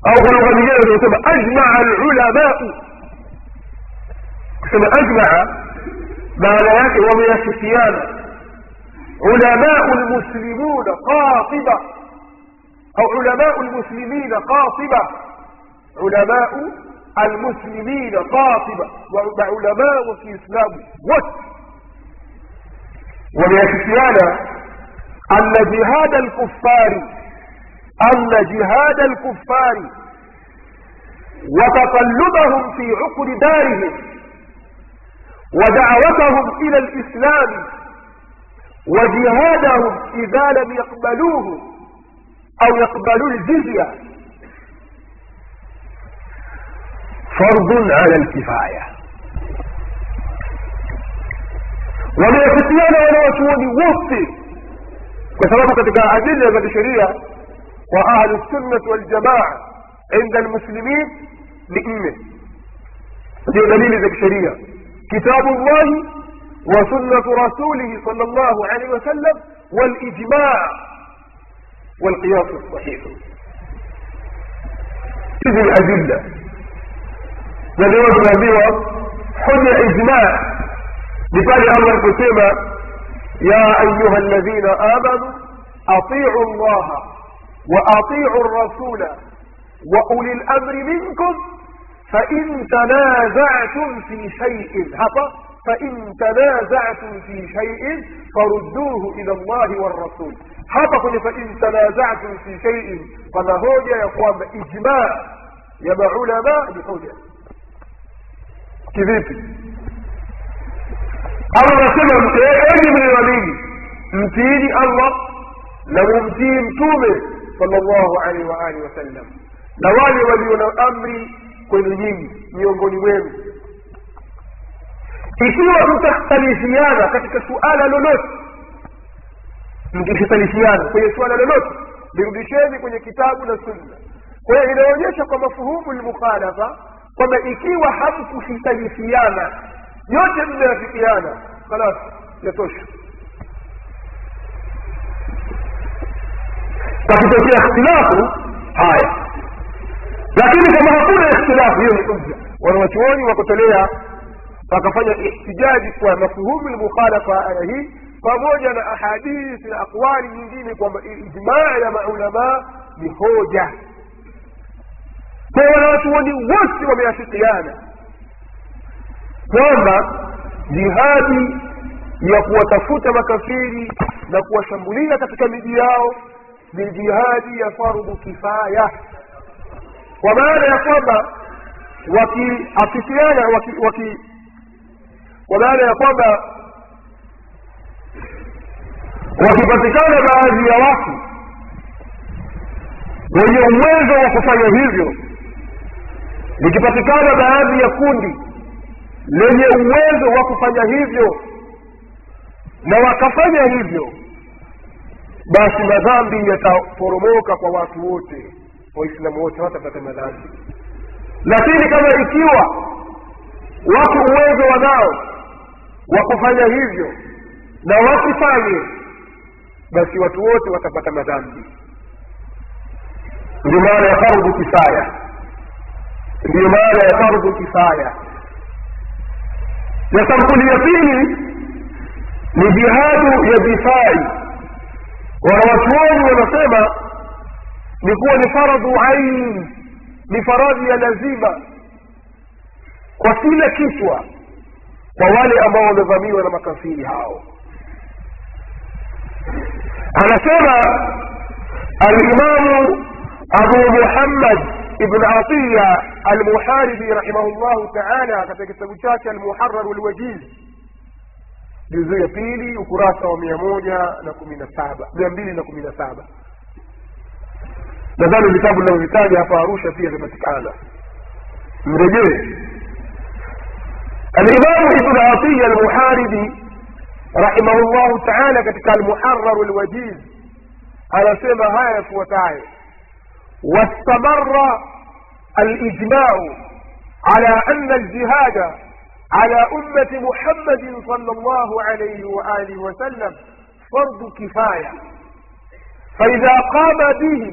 أو في الغبيان الكتب أجمع العلماء. ثم أجمع ما لا يكفي ومن السفيان علماء المسلمون قاطبة أو علماء المسلمين قاطبة علماء المسلمين قاطبة وعلماء في الإسلام. وكفي wameafikiana anna jihada lkuffari anna jihada lkuffari وتقلبهم في عقر دارهم ودعوتهم إلى الإسلام وجهادهم إذا لم يقبلوه أو يقبلوا الجزية. فرض على الكفاية. Wameafikiana wanawachuoni wote kwa sababu katika adila za kisheria wa ahlu sunnati waljamaa inda almuslimin ni nne ndio dalili za kisheria kitabu llahi wa sunnatu rasulihi sal llahu alaihi wasallam walijmaa والقياس الصحيح hizi ni adilla na ndio tunaambiwa hoja ijmaa ni pale allah aliposema ya ayuha alladhina amanu atiu llaha wa atiu rasula wa uli lamri minkum fain tanazatum fi shaiin hapa fain tanazatum fi shaiin farudduhu ila llahi warasul hapa kwenye fain tanazatum fi shaiin pana hoja ya kwamba ijmaa ya maulama ni hoja kivipi allah anasema mteeni mlioamini mtiini allah na mumtii mtume sal llah alaihi waalihi wasallam. Na wale walio na amri kwenu nyinyi miongoni mwenu. Ikiwa mtakhtalifiana katika suala lolote mkikhtalifiana kwenye suala lolote lirudisheni kwenye kitabu na sunna. Kwa hiyo inaonyesha kwa mafuhumu lmukhalafa kwamba ikiwa hamkukhitalifiana yote mmeafikiana khalas yatosha. Pakitokea ikhtilafu haya. Lakini kama hakuna ikhtilafu hiyo ni hujja wanawachuoni wakotolea wakafanya ihtijaji kwa mafuhumu lmukhalafa aya hii pamoja na ahadithi na aqwali nyingine kwamba ijmaa ya maulamaa ni hoja. Kwa wanawachuoni wote wameafikiana kwamba jihadi ya kuwatafuta makafiri na kuwashambulia katika miji yao ni jihadi ya fardhu kifaya. Kwa maana ya kwamba wakiafikiana waki, waki, kwa maana ya kwamba wakipatikana baadhi ya watu wenye uwezo wa kufanya hivyo likipatikana baadhi ya kundi lenye uwezo wa kufanya hivyo na wakafanya hivyo basi madhambi yataporomoka kwa watu wote waislamu wote watapata madhambi lakini kama ikiwa watu uwezo wanao wa kufanya hivyo na wasifanye basi watu wote watapata madhambi. Ndio maana ya fardhu kifaya. Ndiyo maana ya fardhu kifaya na sampuli ya pili ni jihadu ya difai wanawachuoni wanasema ni kuwa ni faradhu ain ni faradhi ya lazima kwa kila kichwa kwa wale ambao wamevamiwa na makafiri hao. Anasema alimamu abu muhammad ibn atiya almuharibi rahimahullahu taala katika kitabu chake almuhararu lwajiz juzuu ya pili ukurasa wa mia moja na kumi na saba mia mbili na kumi na saba. Nadhani vitabu linavyovitaja hapa arusha pia vinapatikana mrejee. Alimamu ibn atiya almuharibi rahimahullahu taala katika almuhararu lwajiz anasema haya yafuatayo واستمر الإجماع على أن الجهاد على أمة محمد صلى الله عليه وآله وسلم فرض كفاية. فإذا قام به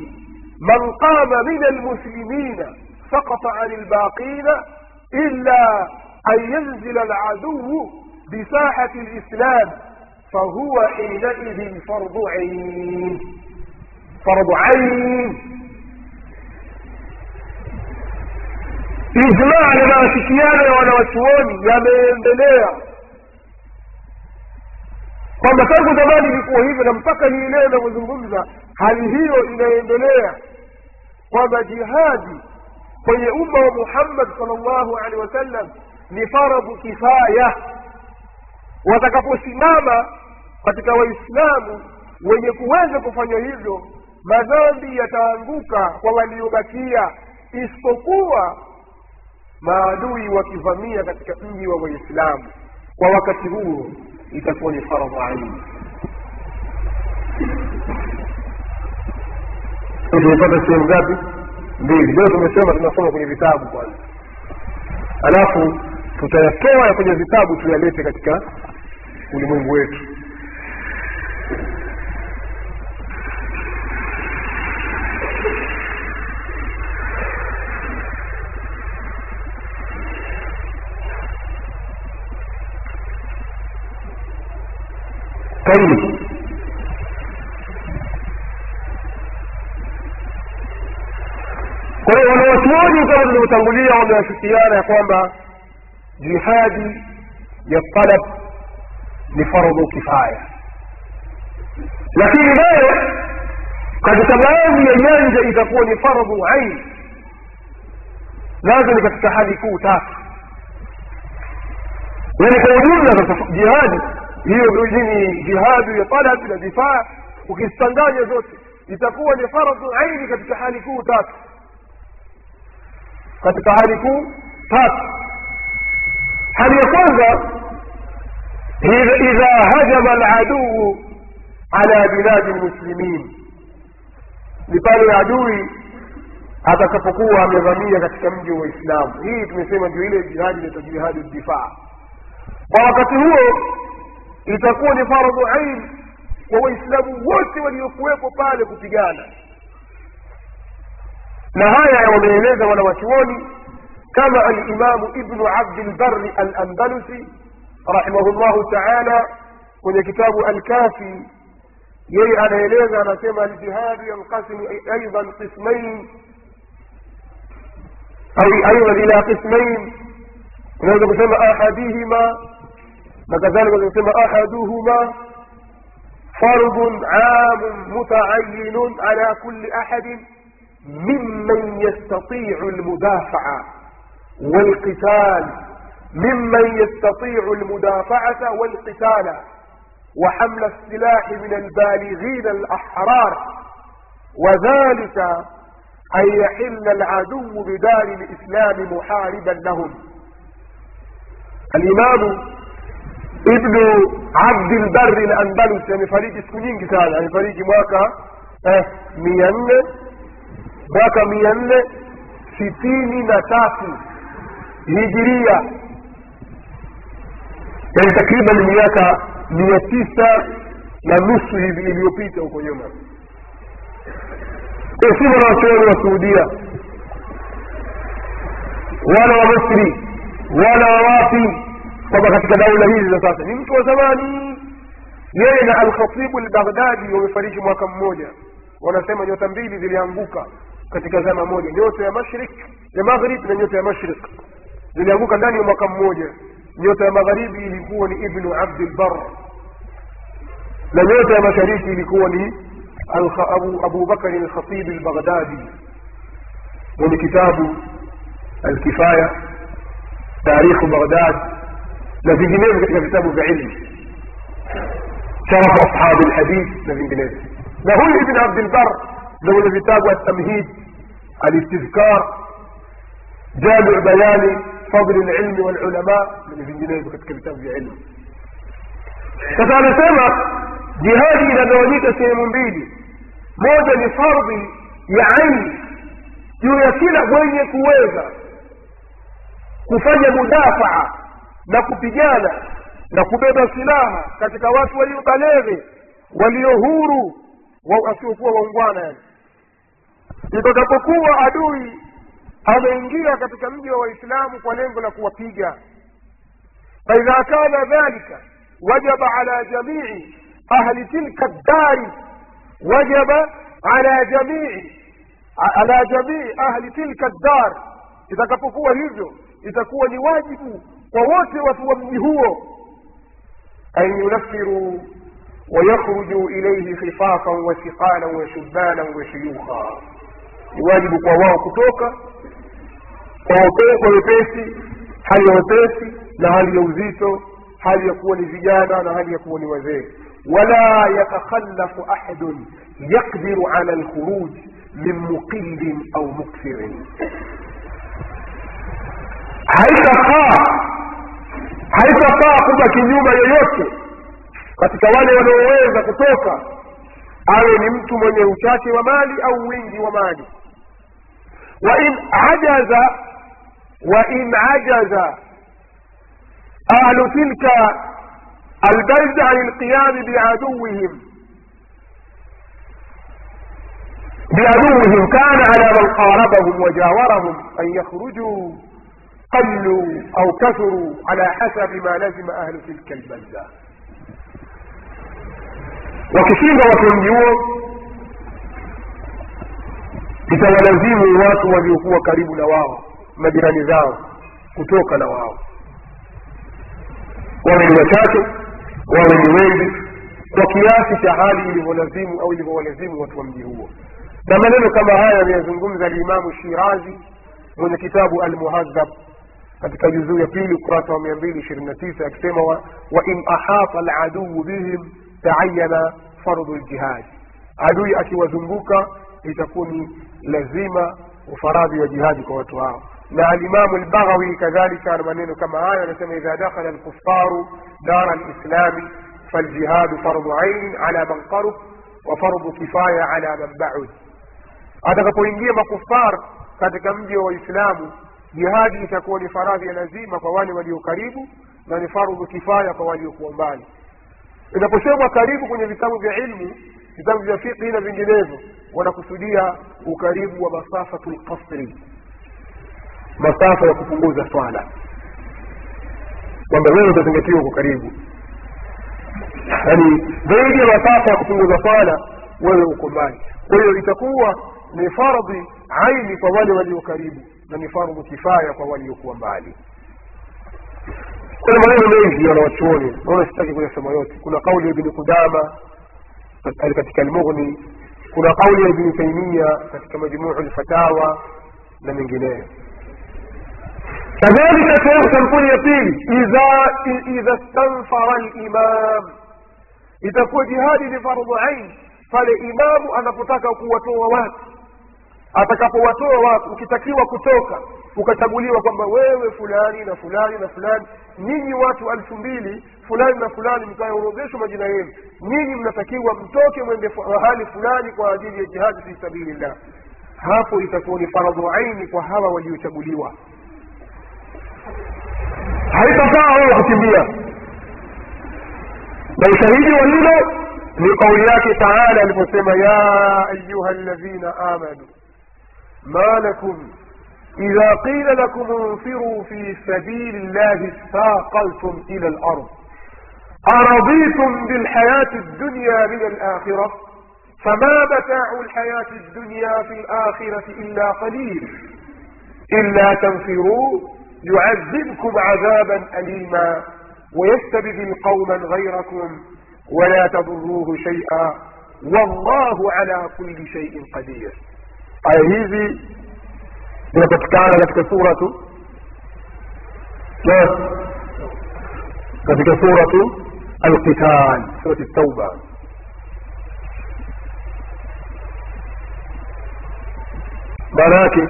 من قام من المسلمين سقط عن الباقين إلا أن ينزل العدو بساحة الإسلام فهو حينئذ فرض عين. فرض عين. Ijmaa na maafikiano ya wanawachuoni yameendelea. Kwamba tangu zamani ilikuwa hivyo na mpaka hii leo inavyozungumza hali hiyo inaendelea. Kwamba jihadi kwenye umma wa muhammad sal llahu alehi wasallam ni faradhu kifaya. Watakaposimama katika waislamu wenye kuweza kufanya hivyo madhambi yataanguka kwa waliobakia isipokuwa maadui wakivamia katika mji wa waislamu. Kwa wakati huo itakuwa ni faradhu aini tumepata sehemu ngapi? Mbili. Leo tumesema tunasoma kwenye vitabu kwanza. Alafu tutayatoa kwenye vitabu tuyalete katika ulimwengu wetu kwa hiyo wanawachuoni kama tulivyotangulia wamewafikiana ya kwamba jihadi ya talab ni fardhu kifaya. Lakini nayo katika baadhi ya nyanja itakuwa ni fardhu aini nazo ni katika hali kuu tatu. Yani kwa ujumla sasa jihadi hiyo ni jihadu ya talab na difaa ukizichanganya zote itakuwa ni fardhu aini katika hali kuu tatu katika hali kuu tatu hali ya kwanza idha hajama aladuu ala biladi lmuslimin ni pale adui atakapokuwa amevamia katika mji wa waislamu hii tumesema ndio ile jihadi inaitwa jihadi difaa kwa wakati huo itakuwa ni fardhu ain kwa waislamu wote waliokuwepo pale kupigana na haya wameeleza wanawachuoni kama alimamu ibnu abdilbari alandalusi rahimahullahu taala kwenye kitabu alkafi yeye anaeleza anasema aljihadu yanqasimu aidan qismain ila qismain unaweza kusema ahadihima na kadhalika unaweza kusema ahaduhuma فرض عام متعين على كل أحد ممن يستطيع المدافعة والقتال ممن يستطيع المدافعة والقتال. وحمل السلاح من البالغين الأحرار. وذلك أن يحل العدو بدار الإسلام محاربا لهم. الإمام ابن عبد البر الأندلسي amefariki siku nyingi sana amefariki mwaka eh, mia nne mwaka mia nne sitini na tatu hijiria. Yani takriban miaka mia tisa na nusu hivi iliyopita huko nyuma. Si wanawachuoni wa suudia wala wa misri wala wa wapi? Kwamba katika daula hizi za sasa ni mtu wa zamani. Yeye na alkhatibu lbaghdadi wamefariki mwaka mmoja. Wanasema nyota mbili zilianguka katika zama moja nyota ya mashrik ya maghrib na nyota ya mashrik zilianguka ndani ya mwaka mmoja nyota ya magharibi ilikuwa ni ibnu abdilbar na nyota ya mashariki ilikuwa ni abu, abu bakari lkhatibi lbaghdadi mwenye kitabu alkifaya tarikhu baghdad na vinginevyo katika vitabu vya ilmu sharafu ashabi lhadith na vinginevyo na huyu ibn abdilbar ndo mwenye vitabu atamhid alistidhkar jamiu bayani fadli lilmi walulama na vinginevyo katika vitabu vya ilmu. Sasa anasema jihadi inagawanyika sehemu mbili. Moja ni fardhi ya aini juu ya kila mwenye kuweza kufanya mudafaa na kupigana na kubeba silaha katika watu waliobaleghe walio huru wasiokuwa waungwana. yani itakapokuwa adui ameingia katika mji wa waislamu kwa lengo la kuwapiga faidha kana dhalika wajaba ala jamii ahli tilka ddari wajaba ala jamii ala jamii ahli tilka ddar itakapokuwa hivyo itakuwa ni wajibu kwa wote watu wa mji huo an yunafiru ويخرجوا إليه خفافا وثقالا وشبانا وشيوخا ni wajibu kwa wao kutoka kwa wepesi hali ya wepesi na hali ya uzito hali ya kuwa ni vijana na hali ya kuwa ni wazee. Wala yatakhalafu ahadun yaqdiru ala lkhuruj min muqillin au mukthirin haitafaa haitafaa kubaki kinyuma yoyote katika wale wanaoweza kutoka awe ni mtu mwenye uchache wa mali au wingi wa mali وإن عجز وإن عجز أهل تلك البلد عن القيام بعدوهم. بعدوهم كان على من قاربهم وجاورهم أن يخرجوا قلوا أو كثروا على حسب ما لزم أهل تلك البلدة. وكثير وكثير itawalazimu watu waliokuwa karibu na wao majirani zao kutoka na wao. Wawe ni wachache wawe ni wengi kwa kiasi cha hali ilivyolazimu au ilivyowalazimu watu wa mji huo. Na maneno kama haya ameyazungumza limamu shirazi mwenye kitabu almuhadhab katika juzuu ya pili ukurasa wa mia mbili ishirini na tisa akisema wain ahata laduu bihim taayana fardhu ljihadi adui akiwazunguka itakuwa ni lazima ufaradhi wa jihadi kwa watu hao. Na alimamu lbaghawi kadhalika ana maneno kama hayo anasema idha dakhala lkufaru dara lislami faljihadu fardhu ainin ala man qarub wa fardhu kifaya ala man baud. Atakapoingia makufar katika mji wa waislamu jihadi itakuwa ni faradhi ya lazima kwa wale walio karibu na ni fardhu kifaya kwa waliokuwa mbali. Inaposemwa karibu kwenye vitabu vya ilmu vitabu vya fiqhi na vinginevyo wanakusudia ukaribu wa masafatu lqasri masafa ya kupunguza swala kwamba wewe utazingatiwa uko karibu. Yaani zaidi ya masafa ya kupunguza swala wewe uko mbali. Kwa hiyo itakuwa ni fardhi aini kwa wale walio karibu na ni fardhu kifaya kwa waliokuwa mbali. Kuna maneno mengi wanawachuoni naona sitaki kuyasema yote. Kuna kauli ya ibni qudama katika almughni kuna kauli ya ibni taimia katika majmuu lfatawa na mengineyo. Kadhalika sehemu sampuli ya pili idha idha stanfara limam itakuwa jihadi ni fardhu ain pale imamu anapotaka kuwatoa watu atakapowatoa watu ukitakiwa kutoka ukachaguliwa kwamba wewe fulani na fulani na fulani nyinyi watu elfu mbili fulani na fulani mkaorodheshwa majina yenu nyinyi mnatakiwa mtoke mwende mahali fulani kwa ajili ya jihadi fi sabilillah. Hapo itakuwa ni faradhu aini kwa hawa waliochaguliwa. Haitafaa wao kukimbia. Na ushahidi wa hilo ni kauli yake taala aliposema ya ayuha ladhina amanu ma lakum إذا قيل لكم انفروا في سبيل الله استاقلتم إلى الأرض. أرضيتم بالحياة الدنيا من الآخرة؟ فما متاع الحياة الدنيا في الآخرة إلا قليل. إلا تنفروا يعذبكم عذابا أليما ويستبدل قوما غيركم ولا تضروه شيئا. والله على كل شيء قدير. aya hizi zinapatikana katika suratu katika suratu alqitan surati tauba. Maana yake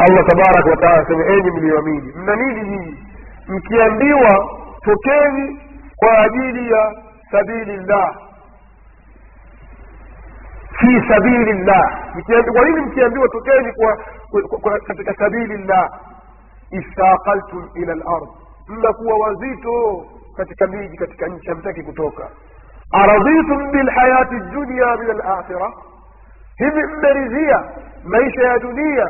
allah tabaraka wataala asema enyi mlioamini mna nini nyinyi mkiambiwa tokeni kwa ajili ya sabili llah nini mkiambiwa tokeni kwa, kwa, kwa katika sabili llah istaqaltum ila lard mnakuwa wazito katika miji katika nchi hamtaki kutoka aradhitum bilhayati dunya min alakhira hivi mmeridhia maisha ya dunia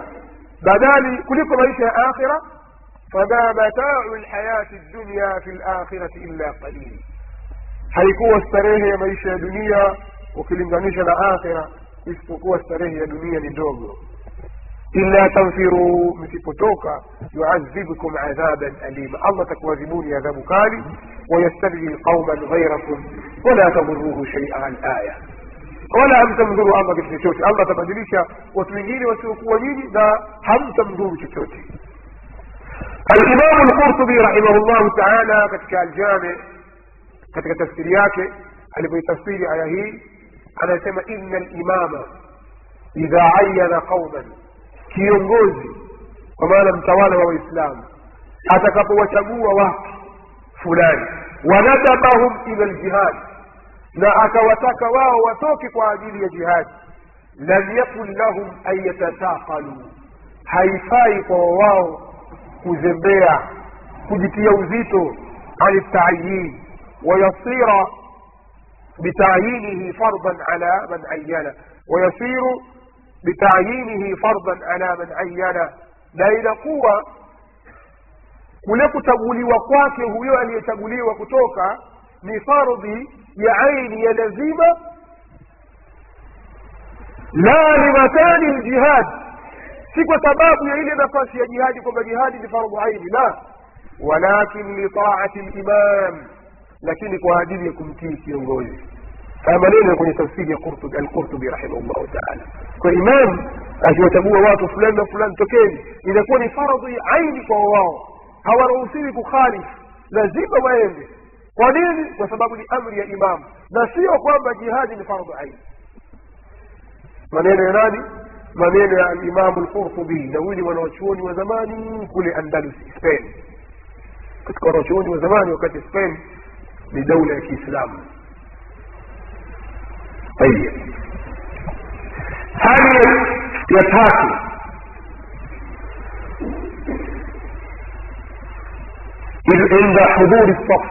badali kuliko maisha ya akhira fama matau lhayati dunya fi lakhirati illa qalil haikuwa starehe ya maisha ya dunia ukilinganisha na akhira isipokuwa starehe ya dunia ni ndogo illa tanfiruu msipotoka yuadhibkum adhaban alima allah takuadhibuni adhabu kali wayastabdil qauman ghairakum wala tadhuruhu shaia alaya wala hamtamdhuru allah kitu chochote allah atabadilisha watu wengine wasiokuwa nyinyi na hamtamdhuru chochote alimamu lqurtubi rahimahullahu taala katika aljami katika tafsiri yake alipoitafsiri aya hii anasema inna limama idha ayana qauman kiongozi kwa maana mtawala wa waislamu atakapowachagua watu fulani wanadabahum ila ljihadi na akawataka wao watoke kwa ajili ya jihadi lam yakun lahum an yatasaqaluu haifai kwa wao kuzembea kujitia uzito ani tayin wayasira بتعيينه فرضا على من عينه ويصير بتعيينه فرضا على من عينه na inakuwa kule kuchaguliwa kwake huyo aliyechaguliwa kutoka ni fardhi ya aini ya lazima la limakani ljihad si kwa sababu ya ile nafasi ya jihadi kwamba jihadi ni fardhu aini la walakin litaati limam lakini kwa ajili ya kumtii kiongozi. Haya maneno kwenye tafsiri ya alqurtubi rahimahullahu taala. Kwa imam akiwachagua watu fulani na fulani tokeni. Inakuwa ni faradhi aini kwa wao. Hawaruhusiwi kukhalifu lazima waende. Kwa nini? Kwa sababu ni amri ya imam. Na sio kwamba jihadi ni faradhi aini. Maneno ya nani? Maneno ya alimamu lqurtubi na huyu ni wanawachuoni wa zamani kule andalusi spain. Katika wanawachuoni wa zamani wakati spain لدولة الإسلام. طيب. هل يتحق عند حضور الصف.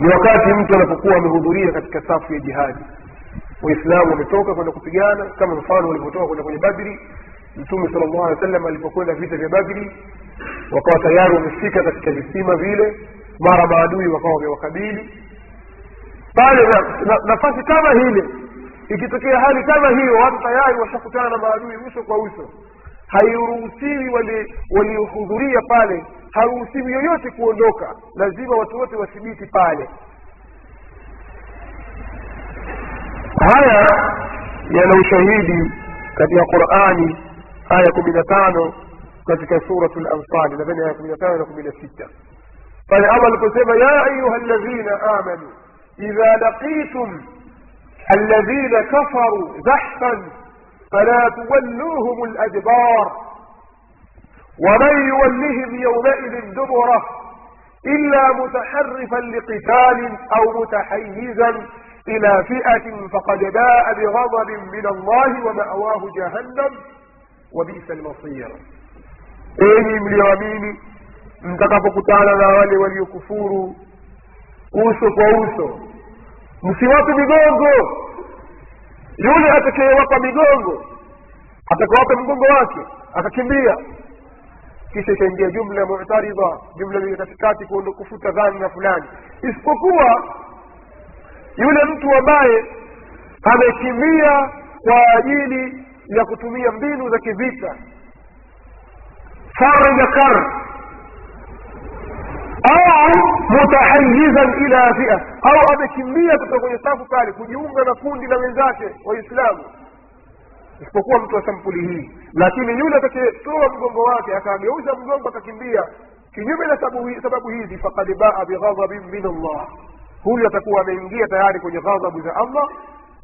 لوقات انت لفقوة مهضورية قد كساف في جهاد وإسلام ومتوقع كنا كفيانا كما نفعل ولفتوقع كنا كنا بدري. نتومي صلى الله عليه وسلم اللي فقونا في بدري. وقال تيارو مشيكة كالسيمة فيله. Mara maadui wakawa wamewakabili pale nafasi na, na kama hile ikitokea hali kama hiyo watu tayari washakutana na maadui uso kwa uso. Hairuhusiwi waliohudhuria pale haruhusiwi yoyote kuondoka. Lazima watu wote wathibiti pale. Haya yana ushahidi katika qurani aya kumi na tano katika suratu lanfali nadhani aya kumi na tano na kumi na sita pale allah aliposema ya ayuha ladhina amanu idha laqitum الذين كفروا زحفا فلا تولوهم الأدبار ومن يولهم يومئذ دبره إلا متحرفا لقتال أو متحيزا إلى فئة فقد باء بغضب من الله ومأواه جهنم وبئس المصير. enyi mlioamini mtakapokutana na wale waliokufuru uso kwa uso. Msiwape migongo. Yule atakayewapa migongo atakawapa mgongo wake akakimbia. Kisha ikaingia jumla mutaridha jumla iliyo katikati kufuta dhani na fulani. Isipokuwa yule mtu ambaye amekimbia kwa ajili ya kutumia mbinu za kivita. Faraja kar au mutahayizan ila fia. Au amekimbia kutoka kwenye safu pale kujiunga na kundi la wenzake waislamu isipokuwa mtu wa sampuli hii. Lakini yule atakayetoa mgongo wake akageuza mgongo akakimbia. Kinyume na sababu, hizi fakad baa bighadhabin min allah. Huyu atakuwa ameingia tayari kwenye ghadhabu za allah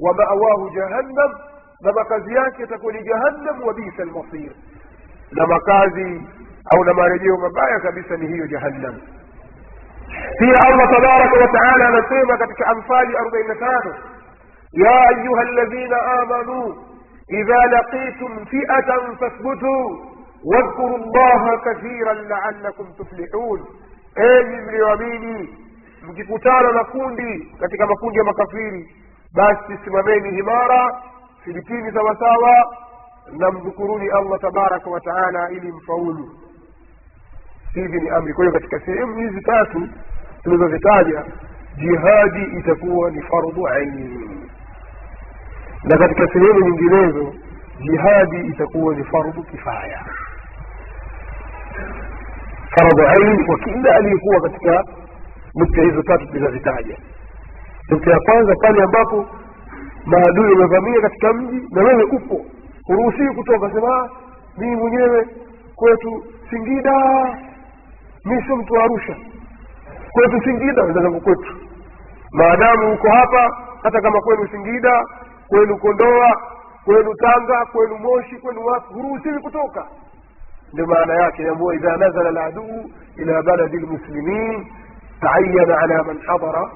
wa maawahu jahannam na makazi yake yatakuwa ni jahannam wa bisa lmasir na makazi au na marejeo mabaya kabisa ni hiyo jahannam في الله تبارك وتعالى نسيمة في أنفال أربعين ثلاثة يا أيها الذين آمنوا إذا لقيتم فئة فاثبتوا واذكروا الله كثيرا لعلكم تفلحون. أي من يميني؟ مجكتانا نكوني كتك ما كوني مكفيري. بس تسمميني همارا في الكيني سوا سوا نمذكروني الله تبارك وتعالى إلي مفولي hivi ni amri. Kwa hiyo katika sehemu hizi tatu tulizozitaja jihadi itakuwa ni fardhu aini. Na katika sehemu nyinginezo jihadi itakuwa ni fardhu kifaya. Fardhu aini kwa kila aliyekuwa katika nukta hizo tatu tulizozitaja. Nukta ya kwanza pale ambapo maadui wamevamia katika mji na wewe upo huruhusiwi kutoka sema mimi mwenyewe kwetu singida mi sio mtu wa arusha. Kwetu singida wenda zangu kwetu. Maadamu uko hapa hata kama kwenu singida kwenu kondoa kwenu tanga kwenu moshi kwenu wapi huruhusiwi kutoka. Ndio maana yake yambua idha nazala laduu ila baladi lmuslimin taayana ala man hadara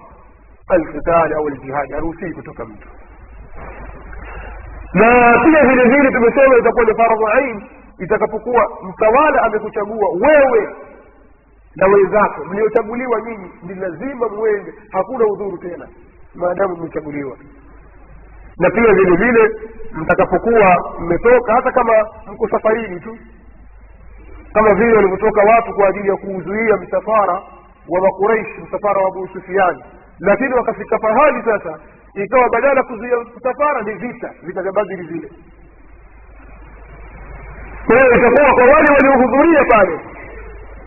alqitali au aljihadi haruhusiwi kutoka mtu. Na pia vile vile tumesema itakuwa ni faradhu ain itakapokuwa mtawala amekuchagua wewe na wenzako. Mliochaguliwa nyinyi ni lazima mwende hakuna udhuru tena. Maadamu mmechaguliwa. Na pia vile vile mtakapokuwa mmetoka hata kama mko safarini tu kama vile walivyotoka watu kwa ajili ya kuuzuia msafara wa makuraishi msafara wa abu sufiani lakini wakafika fahali sasa ikawa badala kuzuia msafara ni vita vita vya badiri vile. Kwa hiyo itakuwa kwa wale waliohudhuria pale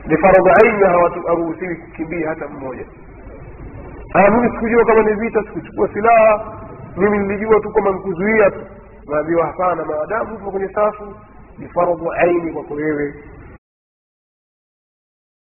ni faradhi aini hawaruhusiwi kukimbia hata mmoja. Mimi sikujua kama ni vita sikuchukua silaha. Mimi nilijua tu kwamba nikuzuia tu. Naambiwa hapana maadamu upo kwenye safu ni faradhu aini kwako wewe